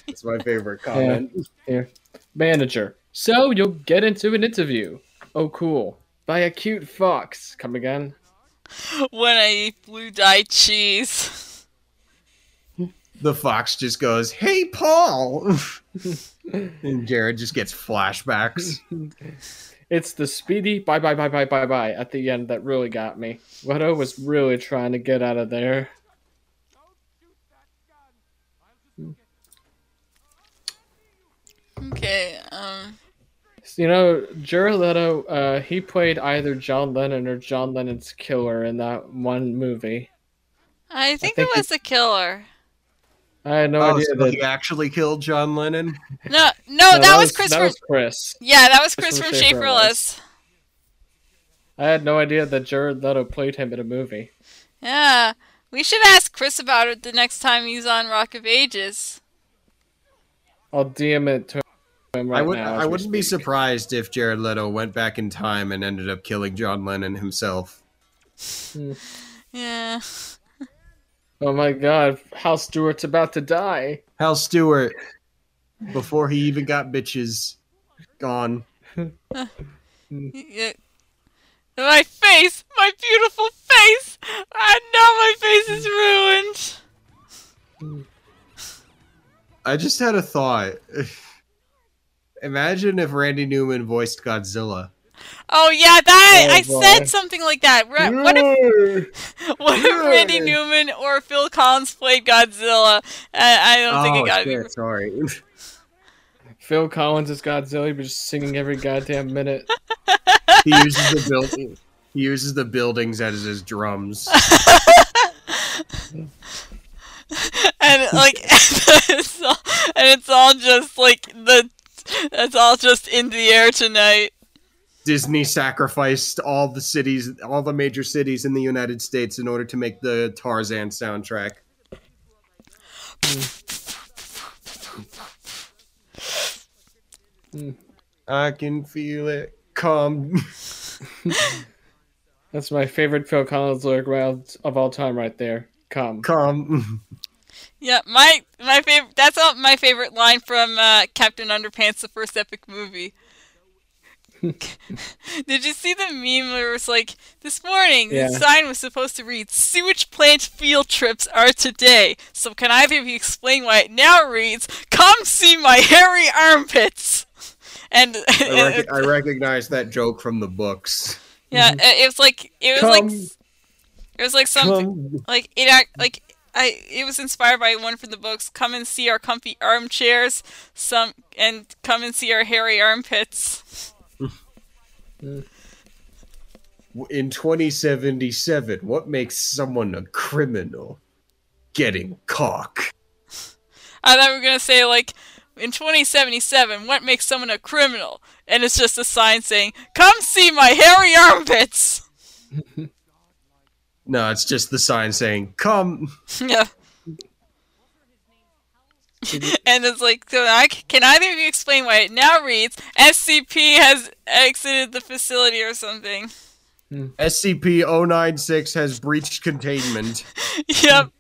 It's my favorite comment. Here. Manager. So you'll get into an interview. Oh, cool. By a cute fox. Come again? When I eat blue dye cheese. The fox just goes, "Hey, Paul," and Jared just gets flashbacks. It's the speedy bye bye bye bye bye bye at the end that really got me. Leto was really trying to get out of there. Okay, um. You know, Jared Leto, uh, he played either John Lennon or John Lennon's killer in that one movie. I think, think it was the killer. I had no oh, idea so that. he actually killed John Lennon. No, no, that, was Chris. That was Chris. yeah, that was Chris Chris from from Shaperless. I had no idea that Jared Leto played him in a movie. Yeah, we should ask Chris about it the next time he's on Rock of Ages. I'll DM it to him right I would, now, I wouldn't be surprised if Jared Leto went back in time and ended up killing John Lennon himself. Hmm. Yeah. Oh my god, Hal Stewart's about to die. Hal Stewart, before he even got bitches, gone. yeah. My face, my beautiful face. I know my face is ruined. I just had a thought. Imagine if Randy Newman voiced Godzilla. Oh yeah, that Oh, I boy. said something like that. What if what if Randy Newman or Phil Collins played Godzilla? I, I don't think oh it got me. shit! Sorry. Phil Collins is Godzilla, but just singing every goddamn minute. he uses the building. He uses the buildings as his drums. and like it's all, and it's all just like the it's all just in the air tonight. Disney sacrificed all the cities, all the major cities in the United States in order to make the Tarzan soundtrack. Hmm. Hmm. I can feel it come. That's my favorite Phil Collins lyric round of all time, right there. Come. come. Yeah, my my favorite. That's all my favorite line from uh, Captain Underpants, the first epic movie. Did you see the meme where it was like, this morning Yeah. the sign was supposed to read, sewage plant field trips are today. So can either of you explain why it now reads, come see my hairy armpits? And, I, rec- I recognize that joke from the books. yeah, it it was like, it was Come. like, it was like something, Come. like it act like I it was inspired by one from the books. Come and see our comfy armchairs, some and come and see our hairy armpits. In 2077, what makes someone a criminal? Getting cock. I thought we were gonna say like in 2077, what makes someone a criminal? And it's just a sign saying, "Come see my hairy armpits." No, it's just the sign saying "Come." yeah. and it's like, so I, can either of you explain why it now reads SCP has exited the facility or something? SCP-096 has breached containment. yep.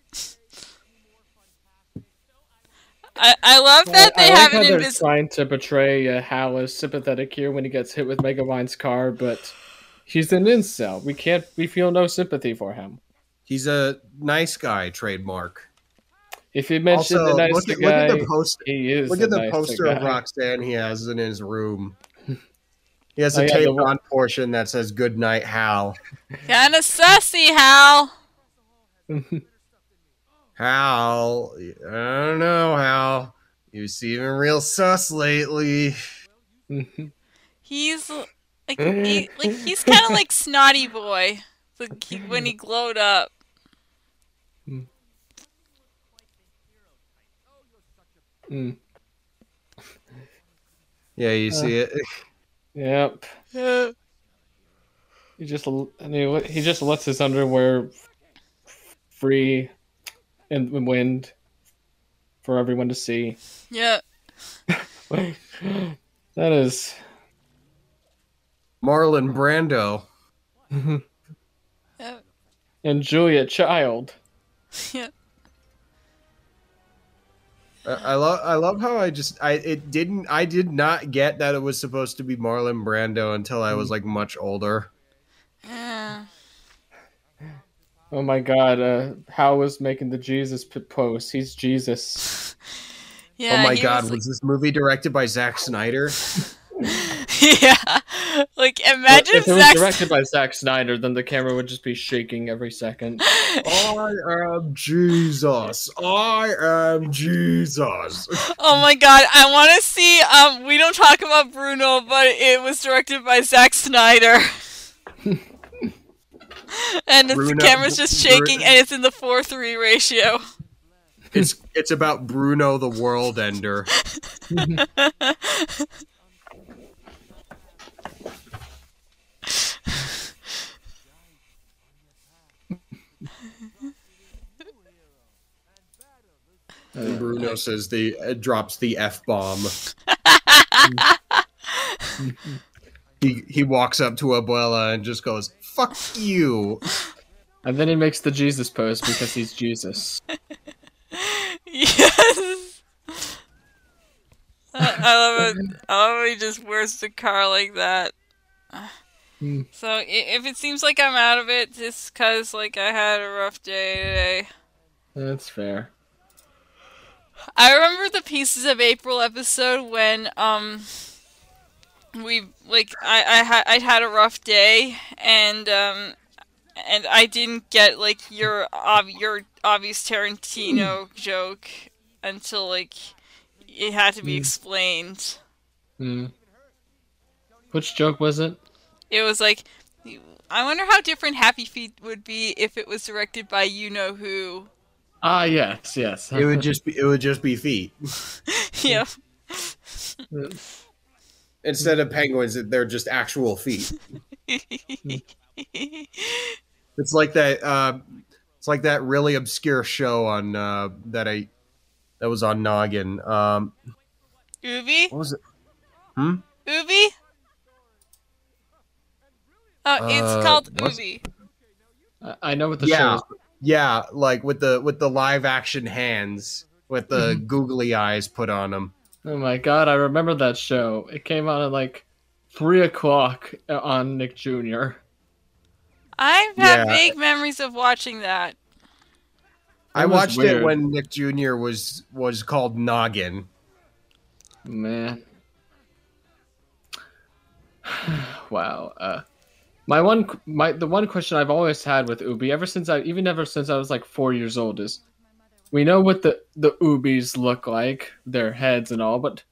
I, I love that I, they I have like how an they're invisible. trying to portray uh, Hal as sympathetic here when he gets hit with Megamind's car, but he's an incel. We can't. We feel no sympathy for him. He's a nice guy trademark. If you mentioned Also, the nice look at, guy, look at the poster. he is. Look at the nice poster guy. of Roxanne he has in his room. He has Oh, a yeah, the taped on portion that says "Good night, Hal." Kinda sussy, Hal. Hal, I don't know, Hal. You seeming real sus lately. He's like he, like he's kind of like snotty boy, like he, when he glowed up. Mm. Yeah, you see it. Yep. Yeah. He just and he, he just lets his underwear free in the wind for everyone to see. Yeah. that is Marlon Brando. Yeah. and Julia Child. Yeah. I I love I love how I just I it didn't I did not get that it was supposed to be Marlon Brando until I was like much older. Yeah. Oh my God! Uh, Hal was making the Jesus p- post. He's Jesus. Yeah, oh my god, was, was this movie directed by Zack Snyder? yeah. Like imagine if if it was Zack. directed by Zack Snyder, then the camera would just be shaking every second. I am Jesus. I am Jesus. oh my god, I want to see. Um, we don't talk about Bruno, but it was directed by Zack Snyder. and the Bruno- camera's just Bru- shaking, and it's in the four three ratio. It's it's about Bruno the World Ender. And Bruno says the uh, drops the f bomb. he he walks up to Abuela and just goes "fuck you." And then he makes the Jesus pose because he's Jesus. yes. I, I love it. I love how he just wears the car like that. Hmm. So if it seems like I'm out of it, just cause like I had a rough day today. That's fair. I remember the Pieces of April episode when um we like I I had I had a rough day and um and I didn't get like your ob- your obvious Tarantino joke until like it had to be Mm. explained. Hmm. Which joke was it? It was like I wonder how different Happy Feet would be if it was directed by you know who. Ah, yes, yes. It would just be it would just be feet yeah. instead of penguins. They're just actual feet. It's like that. Uh, it's like that really obscure show on uh, that I that was on Noggin. Um, Oobi? what was it? Hmm. Oobi? Oh, it's Uh, called what's- Oobi. I- I know what the Yeah. show is. Yeah, like with the with the live action hands with the googly eyes put on them. Oh my god, I remember that show. It came out at like three o'clock on Nick Jr. I have Yeah. vague memories of watching that. I watched weird. it when Nick Jr. was was called Noggin. Man. wow. Uh, my one, my the one question I've always had with Oobi, ever since I, even ever since I was like four years old, is we know what the the Oobis look like, their heads and all, but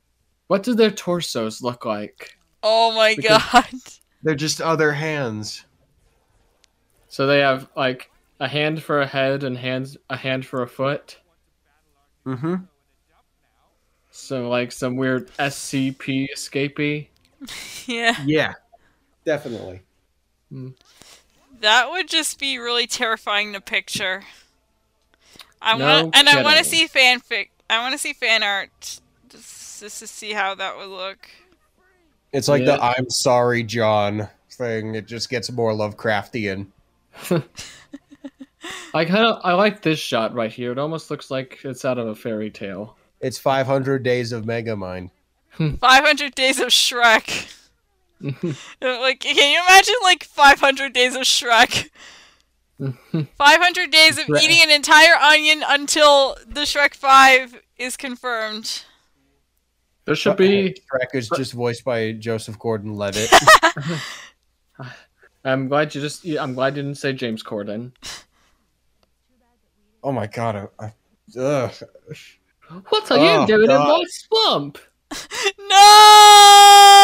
what do their torsos look like? Oh my Because- god. They're just other hands. So they have like a hand for a head and hands a hand for a foot. Mm-hmm. So like some weird SCP escapee. Yeah. Yeah, definitely. Mm. That would just be really terrifying to picture. I No want and I want to see fanfic. I want to see fan art just, just to see how that would look. It's like Yeah. the "I'm sorry, John" thing. It just gets more Lovecraftian. I kind of I like this shot right here. It almost looks like it's out of a fairy tale. It's 500 days of Megamind. 500 days of Shrek. like can you imagine like 500 days of Shrek? 500 days of eating an entire onion until the Shrek 5 is confirmed. There should be. Shrek is just voiced by Joseph Gordon-Levitt. I'm glad you just. I'm glad you didn't say James Corden. oh my god! I, I, ugh. What are Oh, you doing God. in my swamp? No!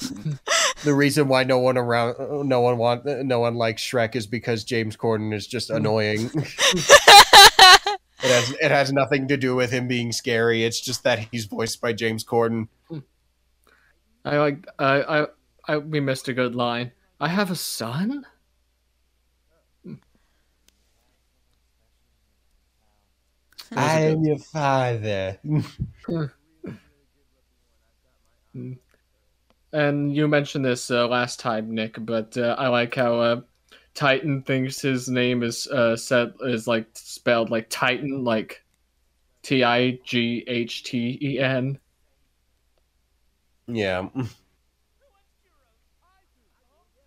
The reason why no one around, no one want, no one likes Shrek is because James Corden is just annoying. it has it has nothing to do with him being scary. It's just that he's voiced by James Corden. I like. I. I. I. We missed a good line. I have a son. I am your father. Hmm. And you mentioned this uh, last time, Nick, but uh, I like how uh, Titan thinks his name is uh, said is like spelled like Titan, like T I G H T E N. Yeah.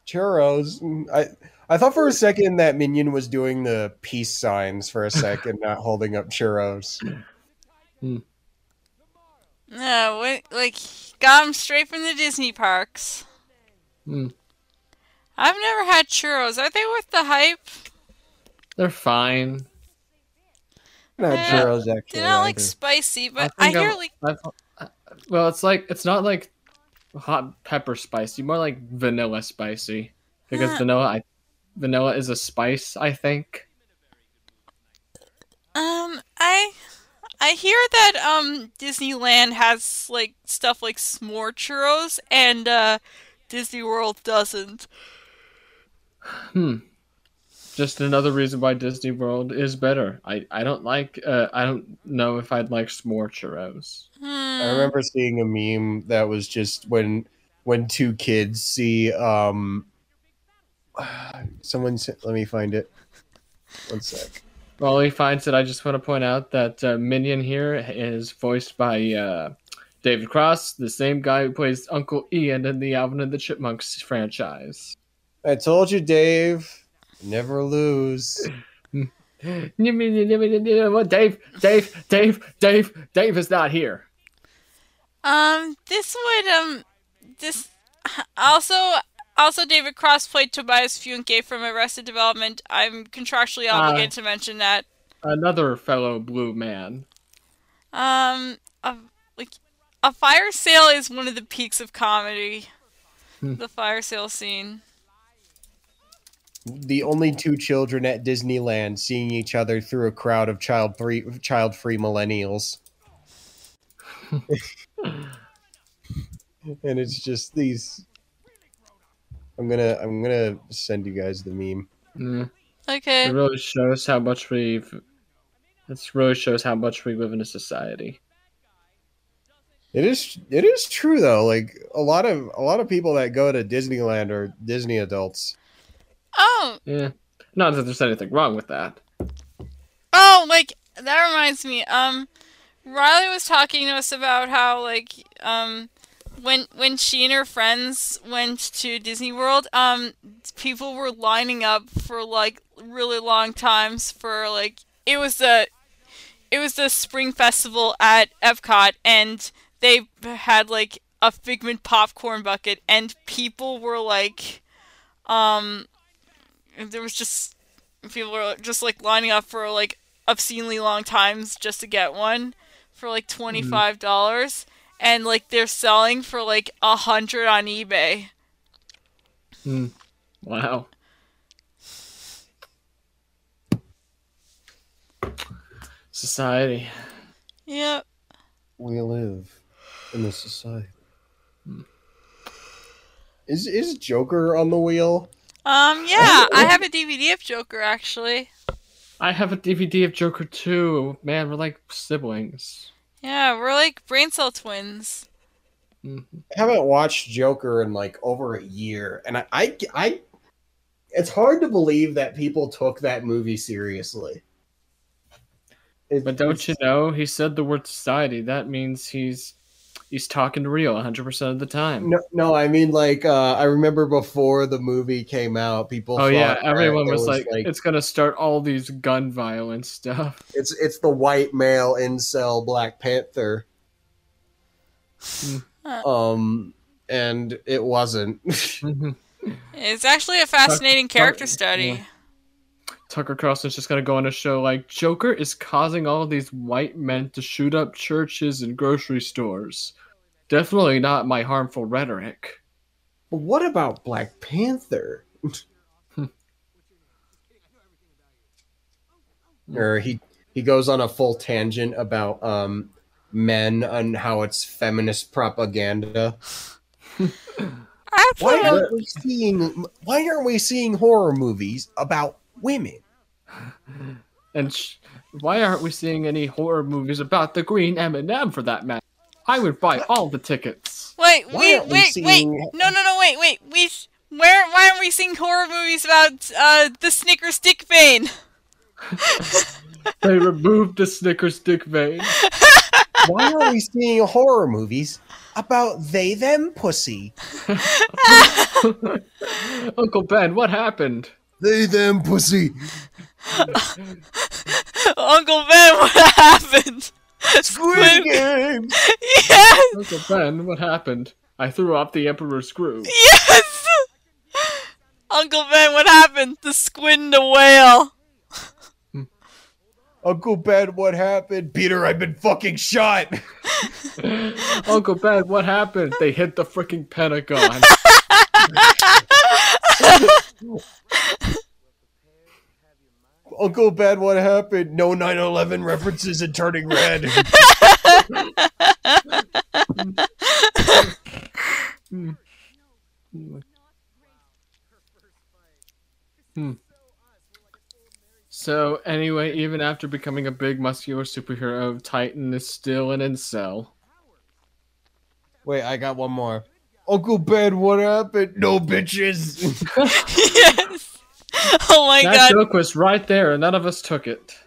Churros. I I thought for a second that Minion was doing the peace signs for a second, not holding up churros. No, what, like, got them straight from the Disney parks. Hmm. I've never had churros. Are they worth the hype? They're fine. Not Yeah. churros actually. They're not like spicy, but I, think hear I'm- like I've- well, it's like it's not like hot pepper spicy, more like vanilla spicy because Huh. vanilla I, vanilla is a spice. I think. Um, I I hear that um Disneyland has like stuff like s'more churros and uh Disney World doesn't. Hmm. Just another reason why Disney World is better. I, I don't like uh, I don't know if I'd like s'more churros. Hmm. I remember seeing a meme that was just when when two kids see um someone let me find it. One sec. While he finds it, I just want to point out that uh, Minion here is voiced by uh, David Cross, the same guy who plays Uncle Ian in the Alvin and the Chipmunks franchise. I told you, Dave. Never lose. What, Dave? Dave? Dave? Dave? Dave is not here. Um, this would um, this also also David Cross played Tobias Funke from Arrested Development. I'm contractually Ah. obligated to mention that. Another fellow blue man. Um, a, like a fire sale is one of the peaks of comedy. Hmm. The fire sale scene. the only two children at Disneyland seeing each other through a crowd of child free child free millennials. and it's just these I'm gonna I'm gonna send you guys the meme. Mm. Okay. It really shows how much we've. It really shows how much we live in a society. It is it is true though. Like a lot of a lot of people that go to Disneyland are Disney adults. Oh, Yeah. Not that there's anything wrong with that. oh, like that reminds me. Um, Riley was talking to us about how like um, when when she and her friends went to Disney World, um, people were lining up for like really long times for like it was the it was the spring festival at Epcot and they had like a figment popcorn bucket and people were like um there was just people were just like lining up for like obscenely long times just to get one for like twenty five dollars and like they're selling for like a hundred on eBay. Hmm. Wow. Society. Yep. We live in the society. Is is Joker on the wheel? Um yeah, I have a DVD of Joker actually. I have a DVD of Joker too. Man, we're like siblings. Yeah, we're like brain cell twins. Mhm. I haven't watched Joker in like over a year, and I, I, I, it's hard to believe that people took that movie seriously. It- But don't you know, he said the word society. That means he's he's talking real 100% of the time. No, no, I mean like uh, I remember before the movie came out, people. oh yeah, thought that everyone it was, like, it's gonna start all these gun violence stuff. it's it's the white male incel Black Panther. Hmm. um, and it wasn't. It's actually a fascinating Tuck- character Tuck- study. yeah. Tucker Carlson's just gonna go on a show like Joker is causing all these white men to shoot up churches and grocery stores. Definitely not my harmful rhetoric. But what about Black Panther? or he he goes on a full tangent about um men and how it's feminist propaganda. Why aren't we seeing why aren't we seeing horror movies about women? And sh- why aren't we seeing any horror movies about the Green M&M for that matter? I would buy all the tickets. Wait, Why wait, we wait, wait! seeing- No, no, no! Wait, wait! We sh- where? Why aren't we seeing horror movies about uh the Snickers stick vein? They removed the Snickers dick vein. Why aren't we seeing horror movies about they them pussy? Uncle Ben, what happened? They them pussy. Uncle Ben, what happened? Squid Game. Yes, Uncle Ben, what happened? I threw off the Emperor's screw. yes. Uncle Ben, what happened? The squid and the whale. Uncle Ben, what happened? Peter, I've been fucking shot. Uncle Ben, what happened? They hit the freaking Pentagon. Uncle Ben, what happened? No 9/11 references and turning red. Hmm. Hmm. So anyway, even after becoming a big muscular superhero, Titan is still an incel. Wait, I got one more. Uncle Ben, what happened? No bitches. yes. Oh my that god. That joke was right there, and none of us took it.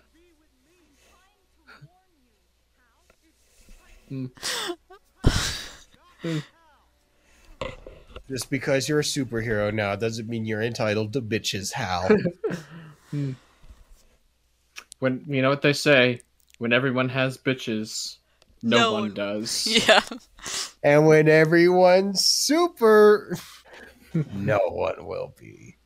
Hmm. Hmm. Just because you're a superhero now doesn't mean you're entitled to bitches, Hal. When you know what they say, when everyone has bitches, no, No one one- does. Yeah. and when everyone's super, no one will be.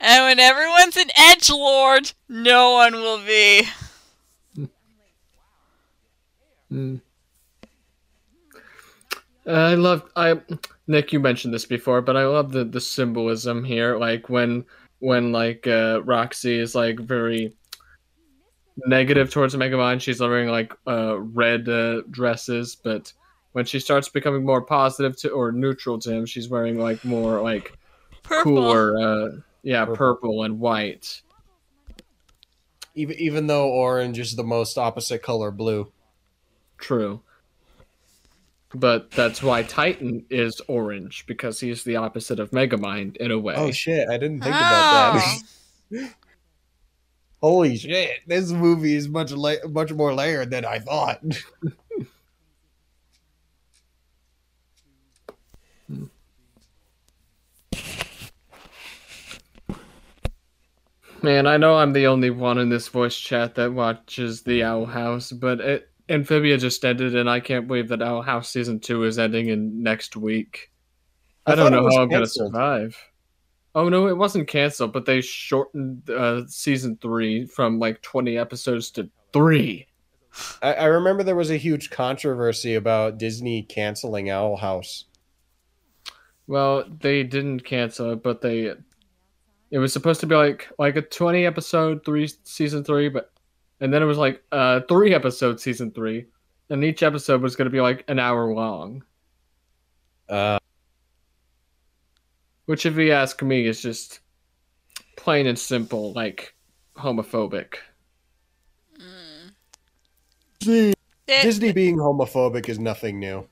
And when everyone's an edge lord, no one will be. Mm. I love I Nick you mentioned this before, but I love the the symbolism here like when when like uh Roxy is like very negative towards Megamind, she's wearing like uh red uh, dresses, but when she starts becoming more positive to or neutral to him, she's wearing like more like Purple. cooler uh yeah, Purple. purple and white. Even even though orange is the most opposite color blue. True. But that's why Titan is orange because he's the opposite of Megamind in a way. Oh shit! I didn't think about Oh. that. Holy shit! This movie is much la- much more layered than I thought. Man, I know I'm the only one in this voice chat that watches the Owl House, but it, Amphibia just ended, and I can't believe that Owl House season two is ending in next week. I, I don't know how I'm gonna survive. Oh no, it wasn't canceled, but they shortened uh, season three from like 20 episodes to three. I, I remember there was a huge controversy about Disney canceling Owl House. Well, they didn't cancel it, but they it was supposed to be like like a 20 episode three season 3, but and then it was like uh 3 episode season 3, and each episode was going to be like an hour long, Uh, which if you ask me is just plain and simple like homophobic. They- Disney being homophobic is nothing new.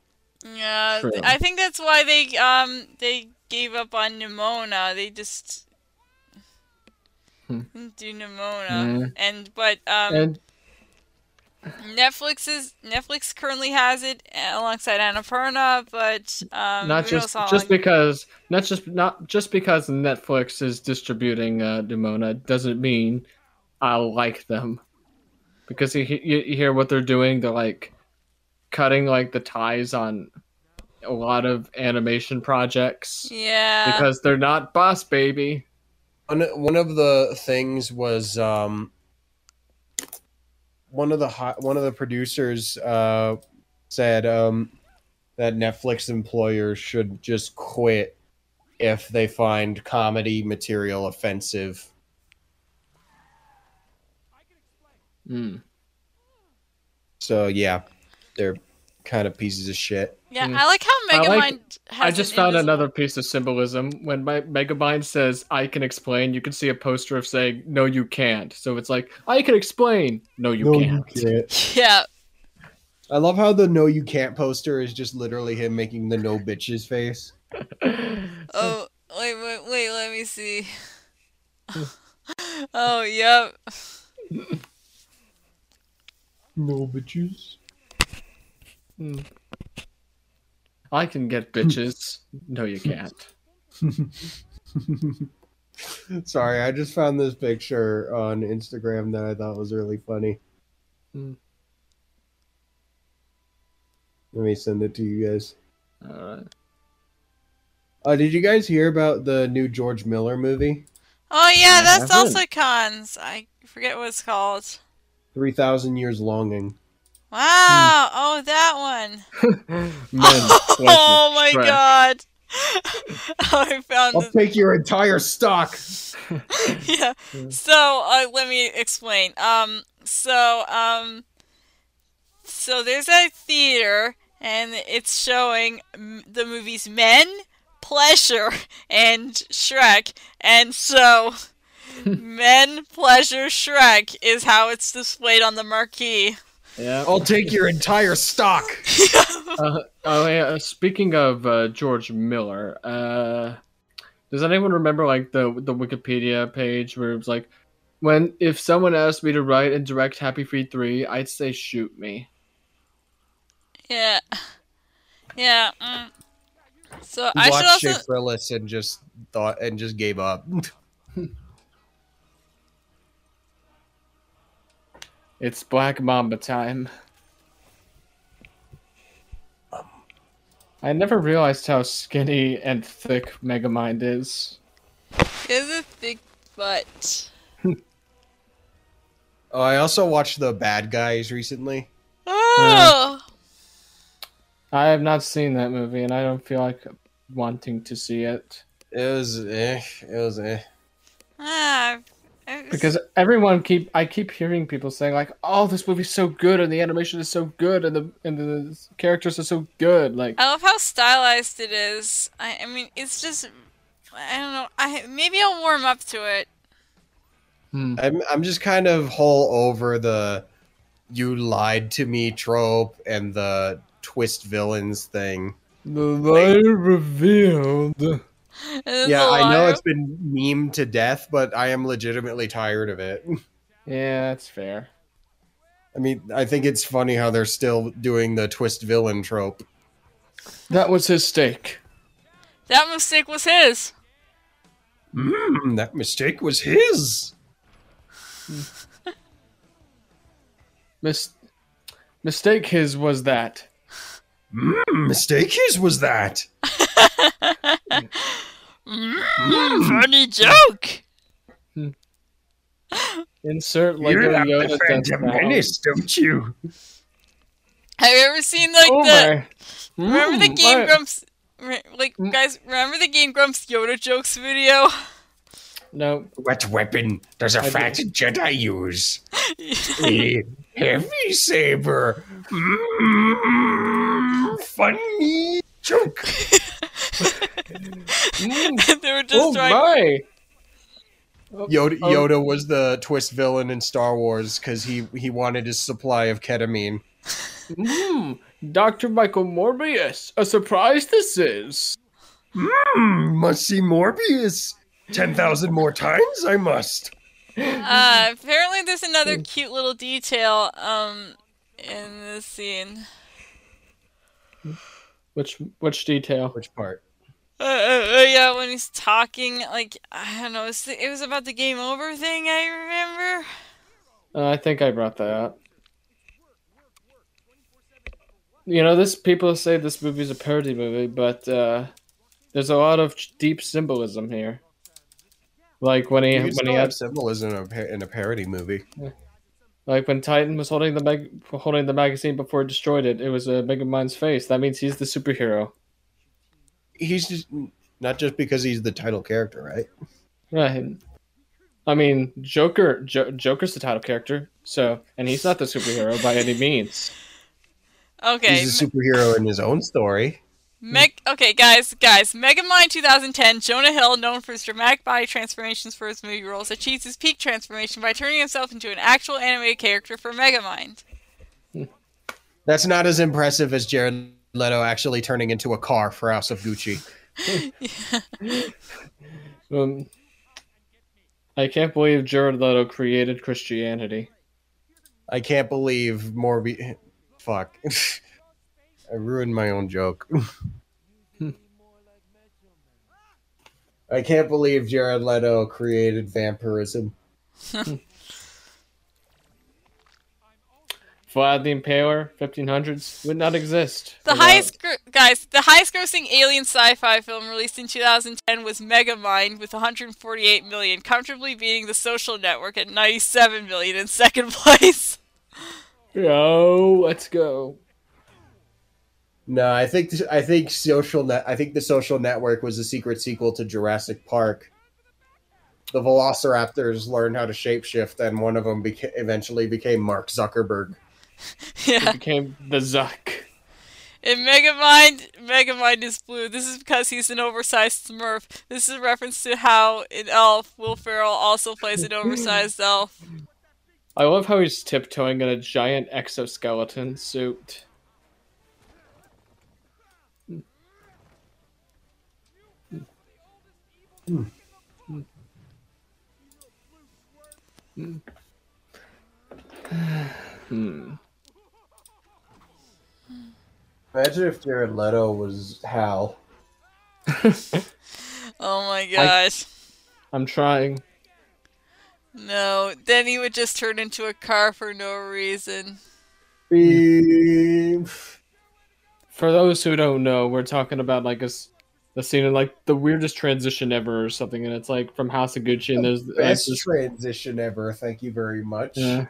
Yeah, True. I think that's why they um they gave up on Nimona. They just didn't do Nimona, Mm. and but um And Netflix is Netflix currently has it alongside Annapurna, but um not just just because not just not just because Netflix is distributing uh, Nimona doesn't mean I like them. Because you, you you hear what they're doing, they're like cutting like the ties on a lot of animation projects yeah because they're not Boss Baby. One one of the things was um, one of the hi- one of the producers uh, said um, that Netflix employers should just quit if they find comedy material offensive. Mm. So yeah, they're kind of pieces of shit. yeah. Mm. I like how I like- has. I just an found another piece of symbolism. When my Megamind says "I can explain," you can see a poster of saying "No, you can't." So it's like "I can explain." No, you can't. Yeah, I love how the "No, you can't" poster is just literally him making the "No bitches" face. Oh, wait, wait, wait, let me see. oh, yep. No bitches. I can get bitches. No, you can't. Sorry, I just found this picture on Instagram that I thought was really funny. Hmm. Let me send it to you guys. All right. Uh, did you guys hear about the new George Miller movie, Oh, yeah, that's also cons. I forget what it's called. Three Thousand Years Longing? Wow. Oh, that one. Men, Oh, my Shrek. God. I found I'll this- take your entire stock. yeah. So uh, let me explain. Um. So um. So there's a theater, and it's showing m- the movies Men, Pleasure, and Shrek, and so Men, Pleasure, Shrek is how it's displayed on the marquee. Yeah. I'll take your entire stock. Uh, oh yeah. uh, Speaking of uh, George Miller, uh, does anyone remember like the the Wikipedia page where it was like, when if someone asked me to write and direct Happy Feet three, I'd say shoot me. Yeah. Yeah. Mm. So He I should watched also. Jake Frillis and just thought and just gave up. It's Black Mamba time. I never realized how skinny and thick Megamind is. He has a thick butt. Oh, I also watched the Bad Guys recently. Oh. I have not seen that movie, and I don't feel like wanting to see it It was eh. It was eh. Ah. it was- because everyone keep I keep hearing people saying like, "Oh, this movie's so good, and the animation is so good, and the and the characters are so good." Like, I love how stylized it is. I, I mean, it's just. I don't know. I maybe I'll warm up to it. hmm. I'm I'm just kind of whole over the you lied to me trope and the twist villains thing. the light revealed. It's yeah, I know it's been memed to death, but I am legitimately tired of it. Yeah, that's fair. I mean, I think it's funny how they're still doing the twist villain trope. That was his stake. That mistake was his. Mm, that mistake was his. Mis- mistake his was that. Mm, mistake his was that. Mm, funny joke. Insert like Lego Yoda death sound. don't you? Have you ever seen like Oh the? my! Remember the Mm, Game my- Grumps? Like Mm. guys, remember the Game Grumps Yoda jokes video? No, What weapon does a I fat Jedi use? A heavy saber. Mm, funny joke. Mm, they were just oh trying. my! Yoda, Oh. Yoda was the twist villain in Star Wars because he, he wanted his supply of ketamine. Mm, Dr. Michael Morbius, a surprise this is. Mm, must see Morbius. 10,000 more times? I must. Uh, apparently, there's another cute little detail um in this scene. Which which detail? Which part? Uh, uh, uh, yeah, when he's talking, like I don't know, it's, it was about the game over thing. I remember. Uh, I think I brought that up. You know, this people say this movie is a parody movie, but uh, there's a lot of deep symbolism here. Like when he You when he have had symbolism in a, par- in a parody movie. Like when Titan was holding the mag- holding the magazine before it destroyed it, it was a Megamind's face. That means he's the superhero. He's just not just because he's the title character, right? Right. I mean, Joker. Jo- Joker's the title character, so and he's not the superhero by any means. Okay, He's a superhero in his own story. Meg. Okay, guys, guys. Megamind 2010. Jonah Hill, known for his dramatic body transformations for his movie roles, achieves his peak transformation by turning himself into an actual animated character for Megamind. That's not as impressive as Jared Leto actually turning into a car for House of Gucci. Um, I can't believe Jared Leto created Christianity. I can't believe Morbi. Fuck. I ruined my own joke. I can't believe Jared Leto created vampirism. Vlad the Impaler, 1500s, would not exist. The without- highest, gr- guys, the highest-grossing alien sci-fi film released in 2010 was Megamind with 148 million, comfortably beating The Social Network at 97 million in second place. Yo, let's go. No, I think I think social net. I think the social network was a secret sequel to Jurassic Park. The Velociraptors learned how to shapeshift, and one of them beca- eventually became Mark Zuckerberg. Yeah. It became the Zuck. In Megamind, Megamind is blue. This is because he's an oversized Smurf. This is a reference to how in Elf, Will Ferrell also plays an oversized elf. I love how he's tiptoeing in a giant exoskeleton suit. Hmm. Imagine if Jared Leto was Hal. Oh my gosh. I'm trying. No, then he would just turn into a car for no reason. Beep. For those who don't know, we're talking about like a s- the scene of like the weirdest transition ever or something, and it's like from House of Gucci, and there's Best this- transition ever. Thank you very much. Yeah.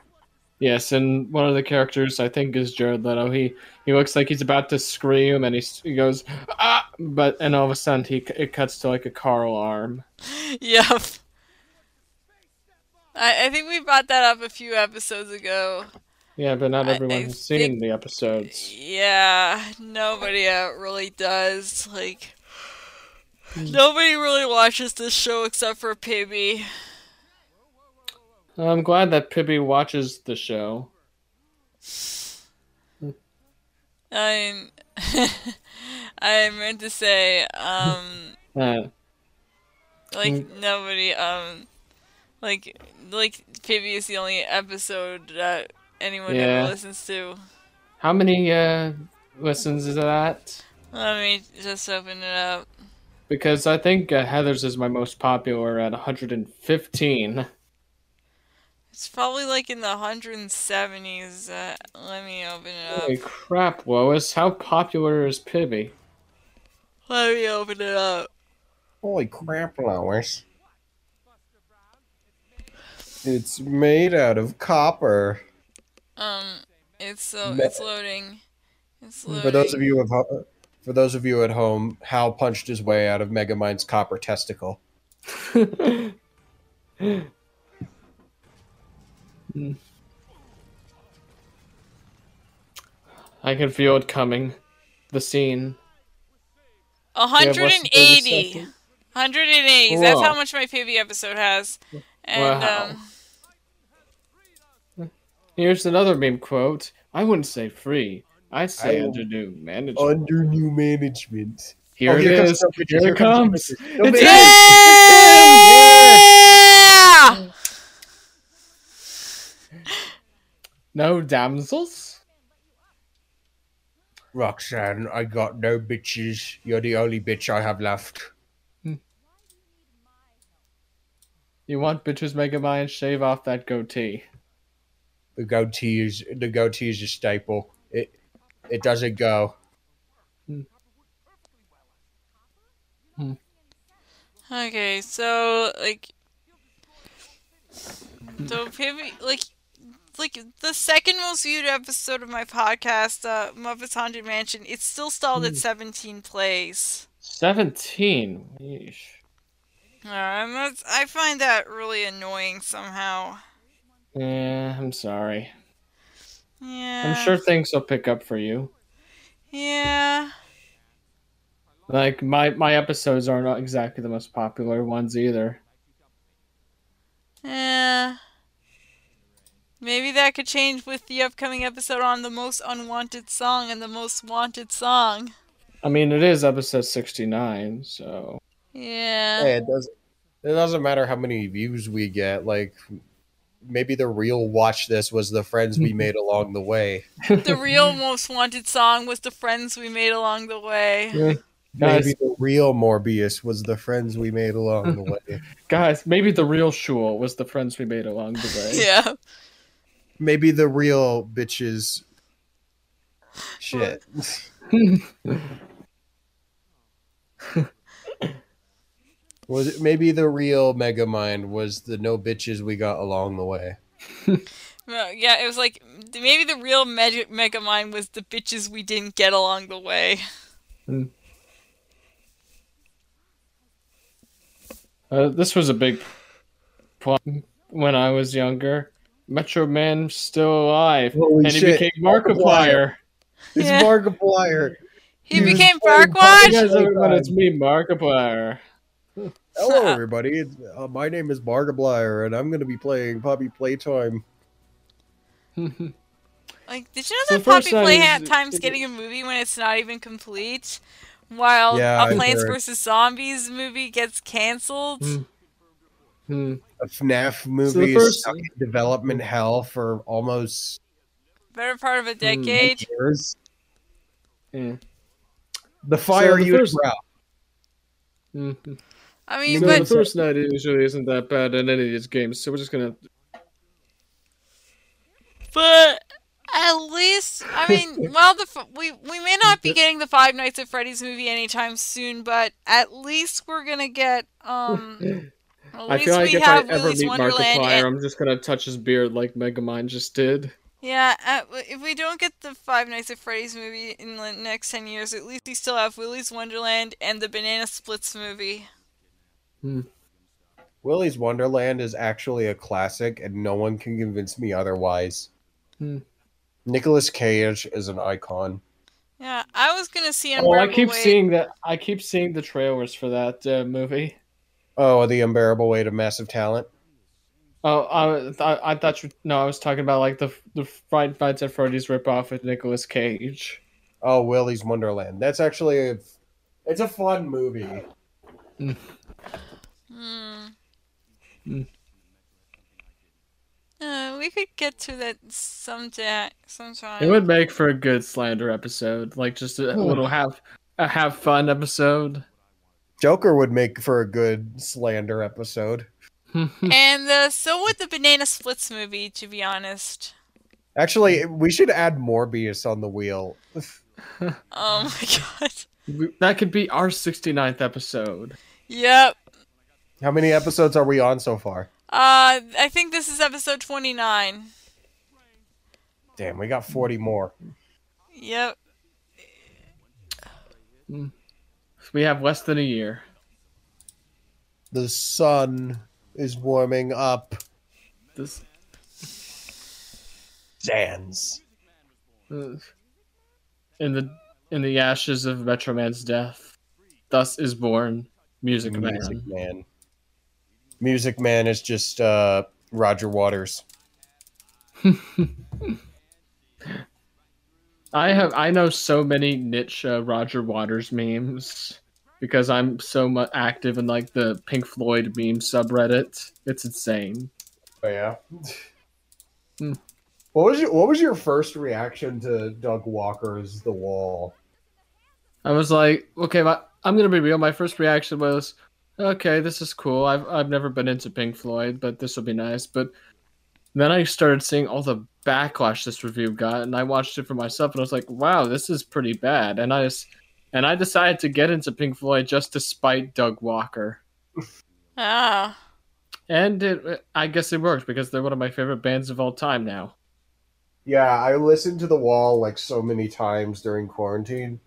Yes, and one of the characters I think is Jared Leto. He he looks like he's about to scream, and he, he goes ah, but and all of a sudden he it cuts to like a car alarm. Yep. I, I think we brought that up a few episodes ago. Yeah, but not I- everyone I seen think- the episodes. Yeah, nobody uh, really does. Like, nobody really watches this show except for Pibby. I'm glad that Pibby watches the show. I I meant to say, um, Uh, like nobody, um, like like Pibby is the only episode that anyone Yeah. ever listens to. how many uh, listens is that? Let me just open it up. Because I think uh, Heather's is my most popular at 115. It's probably like in the 170s. Uh, let me open it up. Holy crap, Lois! How popular is Pibby? Let me open it up. Holy crap, Lois. It's made out of copper. Um, it's so it's loading. It's loading. For those of you of ho- for those of you at home, Hal punched his way out of Megamind's copper testicle. I can feel it coming. The scene. 180. 30 180. That's how much my Pibby episode has. And Wow. um, Here's another meme quote. I wouldn't say free. I'd say I- under new management. Under new management. here Oh, it here comes is. picture, Here it comes comes. It's No, him! yeah! No damsels? Roxanne, I got no bitches. You're the only bitch I have left. You want bitches Megamind? Shave off that goatee. The goatee is the goatee is a staple. It it doesn't go. Okay, so like, so Pibby, like, like the second most viewed episode of my podcast, uh, Muppets Haunted Mansion, it's still stalled at 17 plays. 17. Yeesh. Uh, that's, I find that really annoying somehow. Yeah, I'm sorry. Yeah. I'm sure things will pick up for you. Yeah. Like my my episodes are not exactly the most popular ones either. Yeah. Maybe that could change with the upcoming episode on the most unwanted song and the most wanted song. I mean, it is episode 69, so Yeah. Hey, it does. It doesn't matter how many views we get. Like maybe the real watch this was the friends we made along the way. The real most wanted song was the friends we made along the way. guys, Maybe the real Morbius was the friends we made along the way. guys, maybe the real Shul was the friends we made along the way. Yeah. Maybe the real bitches. Shit. was it, maybe the real Megamind was the no bitches we got along the way. Well, yeah, it was like maybe the real Megamind was the bitches we didn't get along the way. Uh, this was a big problem when I was younger. Metro Man still alive, Holy and he shit. became Markiplier. It's Yeah. Markiplier. He He became playing Hey Farquaad. guys, everyone, it's me, Markiplier. Hello, everybody. Uh, my name is Markiplier, and I'm going to be playing Poppy Playtime. Like, did you know So that first Poppy I- Playtime's getting a movie when it's not even complete? While Yeah, a I Plants vs Zombies movie gets canceled. Mm. Hmm. A FNAF movie is first- stuck in development hell for almost Better part Hmm. of a decade. years. Yeah. The Fire the Unit first- route. Mhm. I mean, So but the first night usually isn't that bad in any of these games, so we're just gonna. But at least, I mean, well, the we we may not be getting the Five Nights at Freddy's movie anytime soon, but at least we're gonna get um. At I feel like we if I ever Willy's meet Wonderland. Markiplier, and- I'm just gonna touch his beard like Megamind just did. yeah, uh, if we don't get the Five Nights at Freddy's movie in the next ten years, at least we still have Willy's Wonderland and the Banana Splits movie. Willy's Wonderland is actually a classic, and no one can convince me otherwise. Hmm. Nicolas Cage is an icon. Yeah, I was gonna see Oh, I keep Weight. seeing that. I keep seeing the trailers for that uh, movie. Oh, The Unbearable Weight of Massive Talent. Oh, I, I, I thought you. No, I was talking about like the the Fright Nights at Freddy's ripoff with Nicolas Cage. Oh, Willy's Wonderland. That's actually a, it's a fun movie. Hmm. Hmm. Uh, we could get to that someday, sometime. It would make for a good slander episode, like just a little have a have fun episode. Joker would make for a good slander episode. And uh, so would the Banana Splits movie, to be honest. Actually, we should add Morbius on the wheel. Oh my god. that could be our 69th episode. Yep. How many episodes are we on so far? Uh, I think this is episode 29. Damn, we got 40 more. Yep. We have less than a year. The sun is warming up. This Sans. uh, in the in the ashes of Metro Man's death, thus is born Music Man. Music Man. Music Man is just uh, Roger Waters. I have I know so many niche uh, Roger Waters memes because I'm so much active in like the Pink Floyd meme subreddit. It's insane. Oh yeah. Hmm. What was your What was your first reaction to Doug Walker's The Wall? I was like, okay, my, I'm gonna be real. My first reaction was, okay, this is cool. I've I've never been into Pink Floyd, but this will be nice. But then I started seeing all the backlash this review got, and I watched it for myself, and I was like, wow, this is pretty bad. And I just and I decided to get into Pink Floyd just to spite Doug Walker. Ah. And it, I guess it worked because they're one of my favorite bands of all time now. Yeah, I listened to The Wall like so many times during quarantine.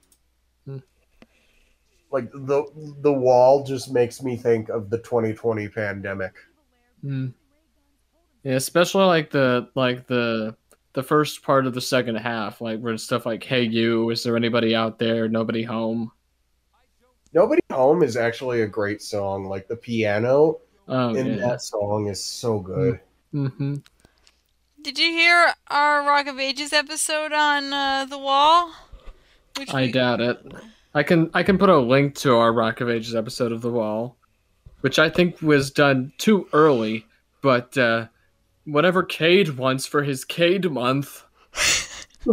Hmm. Like the the wall just makes me think of the 2020 pandemic. Mm. Yeah, especially like the like the the first part of the second half, like where stuff like "Hey you, is there anybody out there? Nobody home." Nobody Home is actually a great song. Like the piano Oh in yeah. that song is so good. hmm Did you hear our Rock of Ages episode on uh, The Wall? Which I we- doubt it. I can I can put a link to our Rock of Ages episode of The Wall, which I think was done too early, but uh, whatever Cade wants for his Cade month.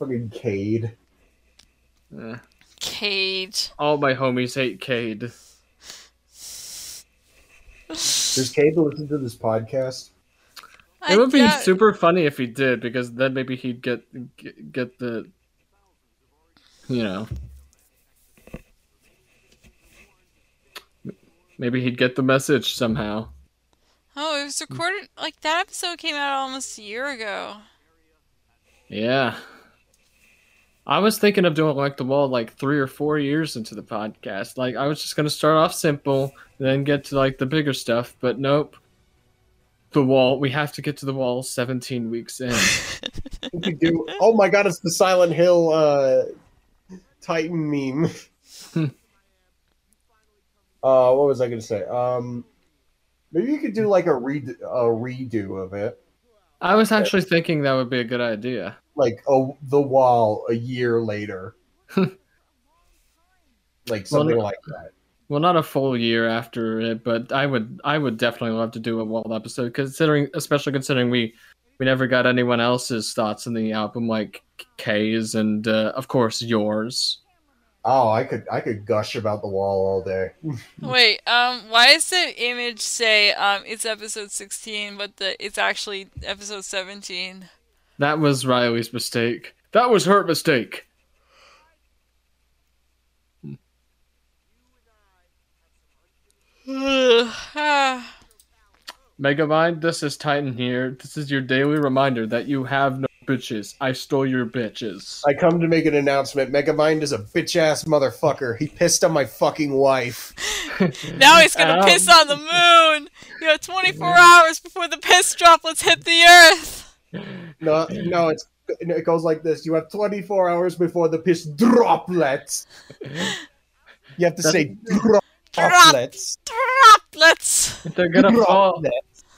Fucking Cade. Uh, Cage. all my homies hate Cade. Does Cade listen to this podcast? I It would be super funny if he did, because then maybe he'd get get, get the, you know, maybe he'd get the message somehow. Oh, it was recorded like that episode came out almost a year ago. Yeah. I was thinking of doing like the wall like three or four years into the podcast. Like I was just gonna start off simple, then get to like the bigger stuff, but nope. The wall we have to get to the wall seventeen weeks in. We could do. Oh my god, it's the Silent Hill uh, Titan meme. uh, what was I going to say? Um, maybe you could do like a redo, a redo of it, I was actually thinking that would be a good idea. like oh, the wall a year later, like something Well, like that. Well, not a full year after it, but I would I would definitely love to do a wall episode, considering especially considering we we never got anyone else's thoughts on the album, like Kay's and uh, of course yours. Oh, I could I could gush about the wall all day. Wait, um, why does the image say um it's episode sixteen, but the it's actually episode seventeen? That was Riley's mistake. That was her mistake. Ugh. Megamind, this is Titan here. This is your daily reminder that you have no bitches. I stole your bitches. I come to make an announcement. Megamind is a bitch ass motherfucker. He pissed on my fucking wife. now he's gonna Um, piss on the moon. You have twenty four hours before the piss droplets hit the earth. No, no, it's it goes like this. You have 24 hours before the piss droplets. You have to say droplets. Droplets. They're gonna fall.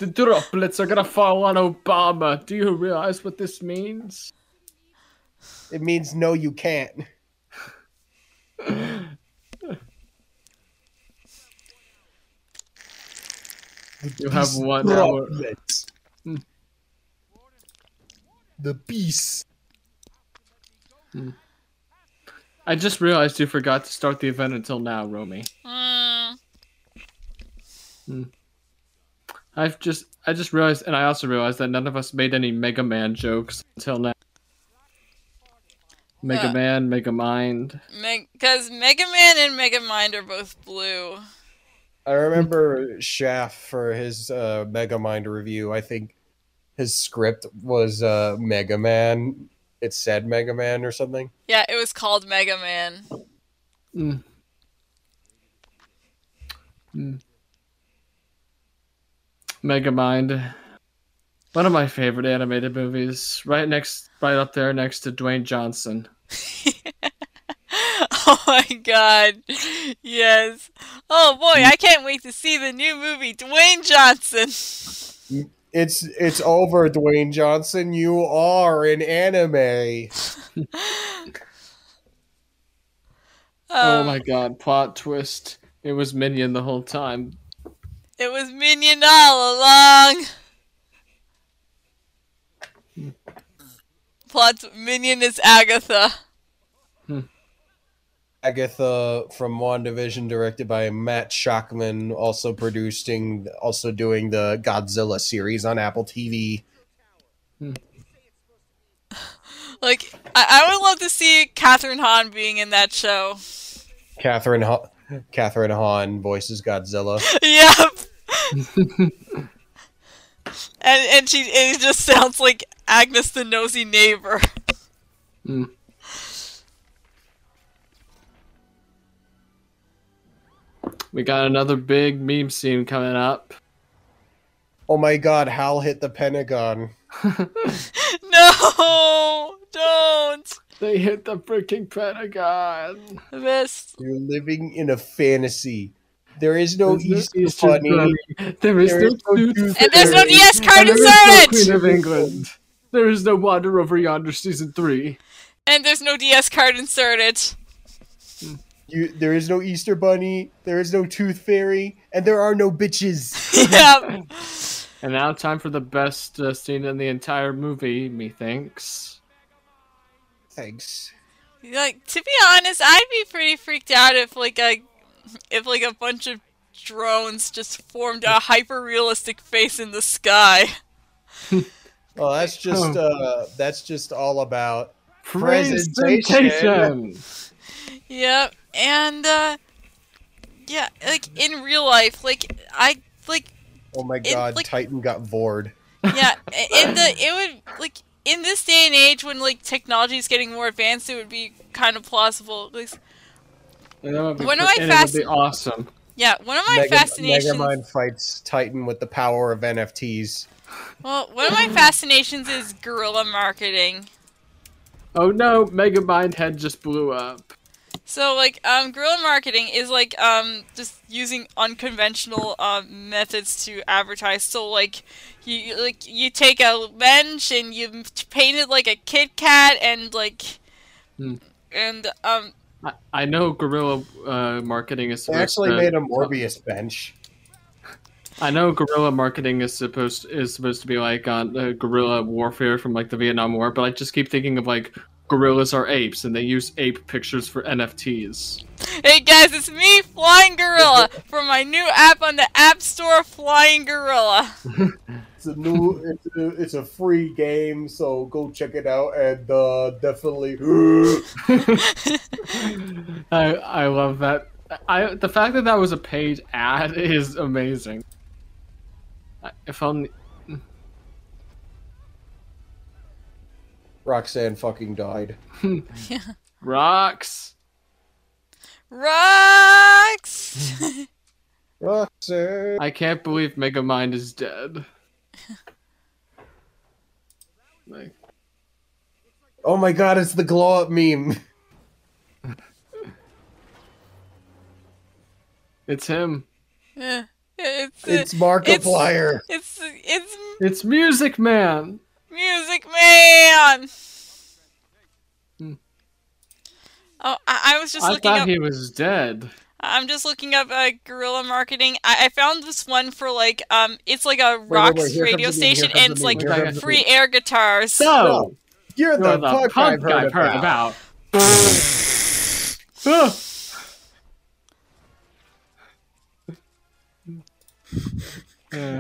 Droplets. The droplets are gonna fall on Obama. Do you realize what this means? It means no, you can't. You have one hour. Droplets. Hmm. The beast. I just realized you forgot to start the event until now, Romy. Mm, I've just I just realized, and I also realized that none of us made any Mega Man jokes until now. Mega Uh. Man, Megamind. because Mega Man and Megamind are both blue. I remember Shaft for his uh, Megamind review. I think his script was uh, Mega Man. It said Mega Man or something. Yeah, it was called Mega Man. Mm. Mm. Megamind. One of my favorite animated movies. Right next, right up there next to Dwayne Johnson. oh my god. Yes. Oh boy, I can't wait to see the new movie Dwayne Johnson. It's it's over, Dwayne Johnson. You are an anime. oh Um, my god, plot twist. It was Minion the whole time. It was Minion all along. Plot Minion is Agatha. Hmm. Agatha from WandaVision, directed by Matt Shakman, also producing, also doing the Godzilla series on Apple TV. Hmm. Like, I, I would love to see Kathryn Hahn being in that show. Catherine ha- Kathryn Hahn voices Godzilla. yep. And and she and it just sounds like Agnes the nosy neighbor. Hmm. We got another big meme scene coming up. Oh my God! Hal hit the Pentagon. No, don't. They hit the freaking Pentagon. The best. You're living in a fantasy. There is no There's no Easter, Easter Bunny. Bunny. There is no no Tooth Tooth And there's no DS card And there is no inserted. Queen of England. There is no Wander Over Yonder season three. And there's no DS card inserted. You, there is no Easter Bunny. There is no Tooth Fairy, and there are no bitches. yep. And now time for the best uh, scene in the entire movie, methinks. Thanks. Like to be honest, I'd be pretty freaked out if like a if like a bunch of drones just formed a hyper realistic face in the sky. Well, that's just uh, that's just all about Presentation. Presentation. Yep. And uh yeah, like in real life, like I like Oh my It, god, like- Titan got bored. Yeah, in the it would like in this day and age when like technology is getting more advanced, it would be kind of plausible. At least, And that would be, One of my and it would be awesome. yeah, one of my Mega, fascinations. Megamind fights Titan with the power of NFTs. Well, one of my fascinations is guerrilla marketing. Oh no, Megamind head just blew up. So like um guerrilla marketing is like um just using unconventional uh, methods to advertise. So like you you- like you take a bench and you paint it like a Kit Kat and like Hmm. and um I, I know guerrilla uh, marketing is They supposed actually to, made a Morbius bench. I know guerrilla marketing is supposed is supposed to be like on uh, guerrilla warfare from like the Vietnam War, but I just keep thinking of like gorillas are apes and they use ape pictures for NFTs. hey guys, it's me Flying Gorilla from my new app on the App Store Flying Gorilla. It's a new, it's a, it's a free game, so go check it out and uh, definitely. I I love that. I the fact that that was a paid ad is amazing. I- If only Roxanne fucking died. yeah. rocks. Rocks. Roxanne. I can't believe Megamind is dead. Like, Oh my god, it's the glow up meme. it's him. Yeah, it's It's uh, Markiplier. it's it's It's Music Man. Music Man. Hmm. Oh, I, I was just I looking thought up. he was dead. I'm just looking up uh, guerrilla marketing. I, I found this one for like um, it's like a wait, Rocks radio comes the meme, here station, and it's like here comes the free air guitars. So, You're the, you're the punk, punk I've heard, heard about. about.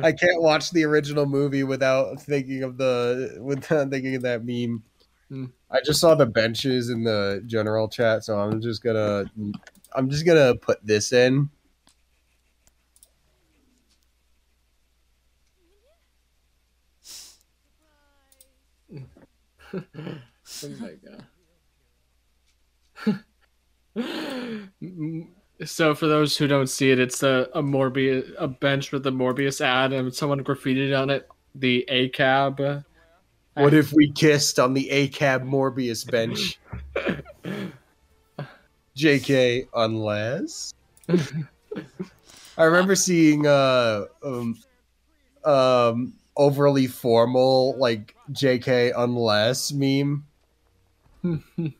I can't watch the original movie without thinking of the without thinking of that meme. Hmm. I just saw the benches in the general chat, so I'm just gonna I'm just gonna put this in. oh my god. So for those who don't see it, it's a, a Morbius a bench with a Morbius ad and someone graffitied on it the A cab. What if we kissed on the ACAB Morbius bench? JK, unless. I remember seeing uh um um overly formal like JK unless meme.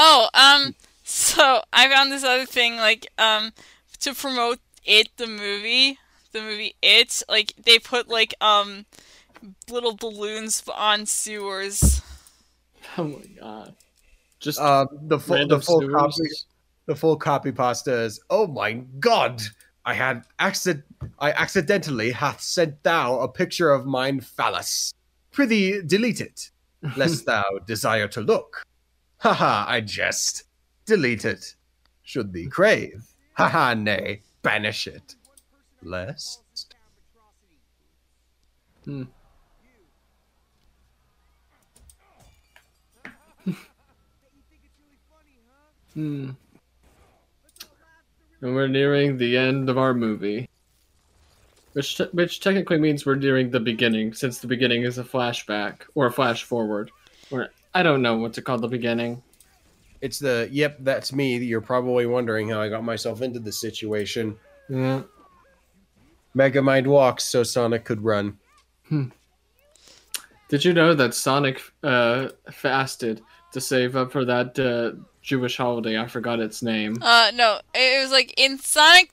Oh, um, so I found this other thing, like, um, to promote it, the movie, the movie It, like, they put, like, um, little balloons on sewers. Oh my god. Just Um the full the full sewers. copy the full copy pasta is oh my god I had accident I accidentally hath sent thou a picture of mine phallus. Prithee delete it, lest thou desire to look. Ha ha! I jest. Delete it. Should thee crave. Ha ha! nay, banish it. Lest. Hmm. And we're nearing the end of our movie. Which, te- which technically means we're nearing the beginning, since the beginning is a flashback, or a flash forward. Or, I don't know what to call the beginning. It's the yep, that's me. You're probably wondering how I got myself into this situation. Yeah. Megamind walks so Sonic could run. Did you know that Sonic uh, fasted to save up for that uh, Jewish holiday? I forgot its name. Uh, no, it was like in Sonic,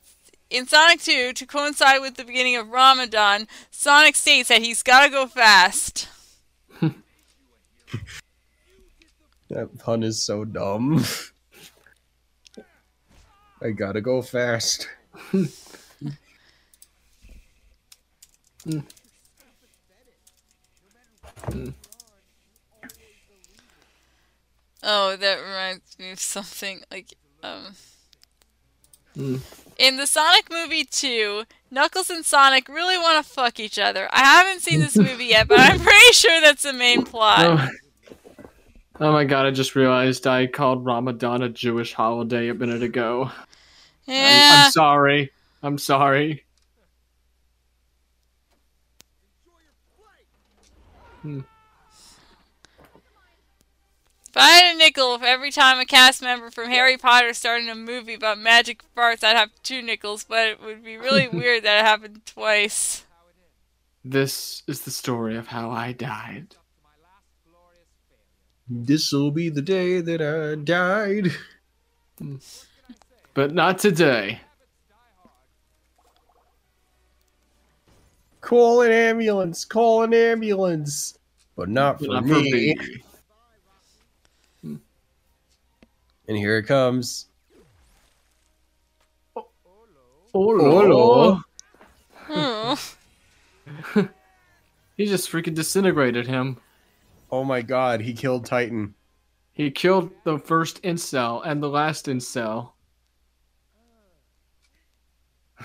in Sonic 2, to coincide with the beginning of Ramadan, Sonic states that he's gotta go fast. That pun is so dumb. I gotta go fast. Oh, that reminds me of something like um Hmm. in the Sonic movie 2, Knuckles and Sonic really want to fuck each other. I haven't seen this movie yet, but I'm pretty sure that's the main plot. Oh. oh my god, I just realized I called Ramadan a Jewish holiday a minute ago. I'm, Yeah. I'm sorry. I'm sorry. If I had a nickel for every time a cast member from Harry Potter started a movie about magic farts, I'd have two nickels, but it would be really weird that it happened twice. This is the story of how I died. This'll be the day that I died. But not today. Call an ambulance. Call an ambulance. But not for, Not me. for me. And here it comes. Oh, Hello. Hmm. He just freaking disintegrated him. Oh my god, he killed Titan. He killed the first incel and the last incel.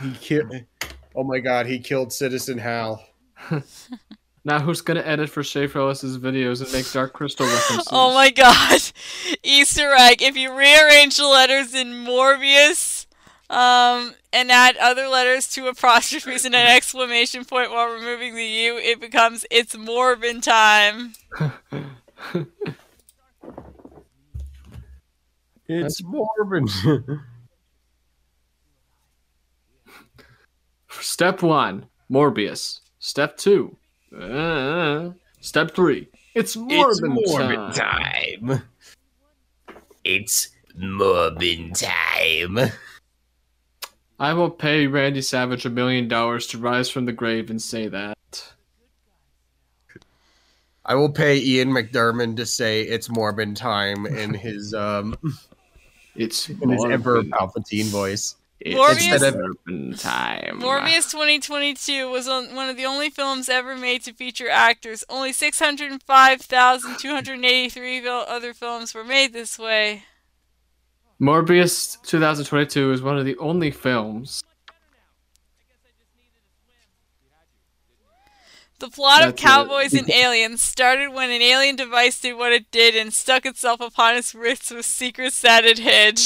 He killed. Oh my god, he killed Citizen Hal. Now who's gonna edit for Schaffrillas's videos and make Dark Crystal references? Oh my god. Easter egg. If you rearrange the letters in Morbius, um, and add other letters to apostrophes and an exclamation point while removing the U, it becomes It's Morbin time. It's Morbin. Step one, Morbius. Step two, uh, step three, it's Morbin, time. time. It's Morbin time. I will pay Randy Savage a million dollars to rise from the grave and say that. I will pay Ian McDiarmid to say it's Morbin time in his um It's in his Emperor Palpatine voice. It's Morbius- Morbin time. Morbius 2022 was on one of the only films ever made to feature actors. Only 605,283 other films were made this way. Morbius 2022 is one of the only films. The plot of That's it. Cowboys and Aliens started when an alien device did what it did and stuck itself upon its wrists with secrets that it hid.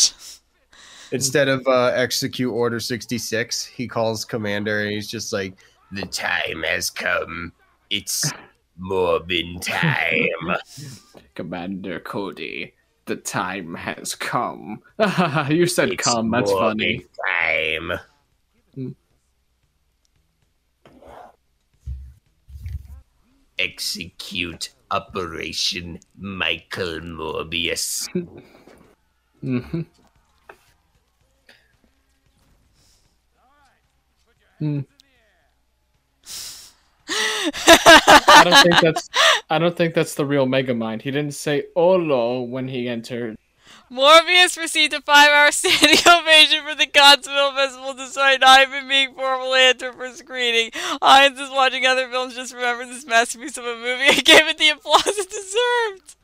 Instead of uh, execute order 66, he calls commander and he's just like, "The time has come. It's Morbin time." Commander Cody, the time has come. you said It's come, that's funny. Time. Hmm. Execute Operation Michael Morbius. hmm Hmm. I don't think that's I don't think that's the real Megamind. He didn't say Olo when he entered. Morbius received a five-hour standing ovation for the Film Festival despite not even being formally entered for screening. Audiences watching other films just remember this masterpiece of a movie and gave it the applause it deserved.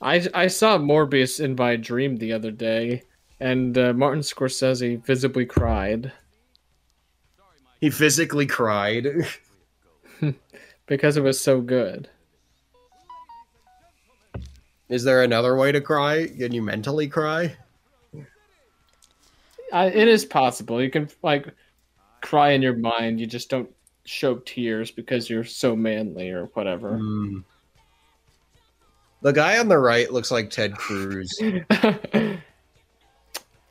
I I saw Morbius in my dream the other day, and uh, Martin Scorsese visibly cried He physically cried. because it was so good. Is there another way to cry? Can you mentally cry? I, it is possible. You can like cry in your mind. You just don't show tears because you're so manly or whatever. Hmm. The guy on the right looks like Ted Cruz.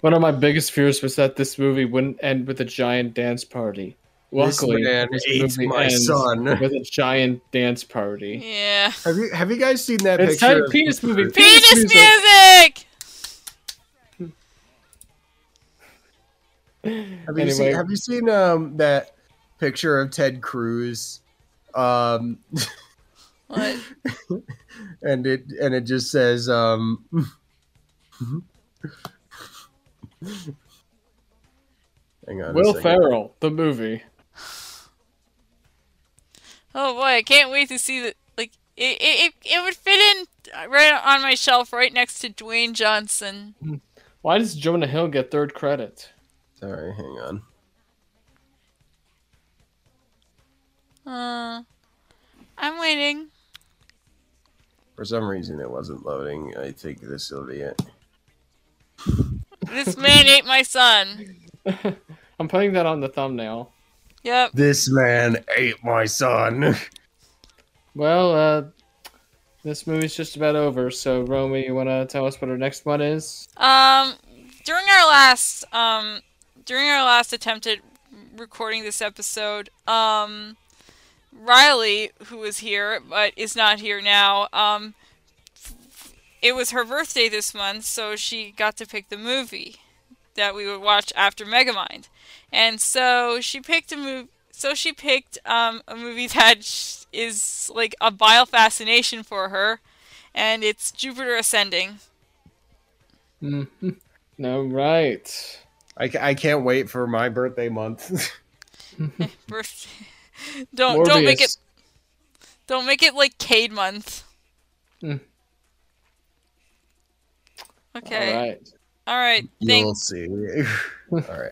One of my biggest fears was that this movie wouldn't end with a giant dance party. This Luckily, man this ate movie my ends son. with a giant dance party. Yeah. Have you have you guys seen that It's picture? time of- penis movie. Penis music. music! Have you Anyway. seen Have you seen um that picture of Ted Cruz? Um, What? and it and it just says um. Hang on. Will. Ferrell, the movie. Oh boy, I can't wait to see the like it. It, it, it would fit in right on my shelf, right next to Dwayne Johnson. Why does Jonah Hill get third credit? Sorry, hang on. Uh, I'm waiting. For some reason, it wasn't loading. I think this will be it. This man ate my son. I'm putting that on the thumbnail. Yep. This man ate my son. Well, uh, this movie's just about over. So, Romy, you want to tell us what our next one is? Um, during our last um, during our last attempt at recording this episode, um, Riley, who was here but is not here now, um, it was her birthday this month, so she got to pick the movie that we would watch after Megamind, and so she picked a movie. So she picked um, a movie that sh- is like a bile fascination for her, and it's Jupiter Ascending. Mm-hmm. No, right. I, I can't wait for my birthday month. Birthday. don't don't make it don't make it like Cade month. Hmm. Okay. All right. All right. Thank You'll see. All right.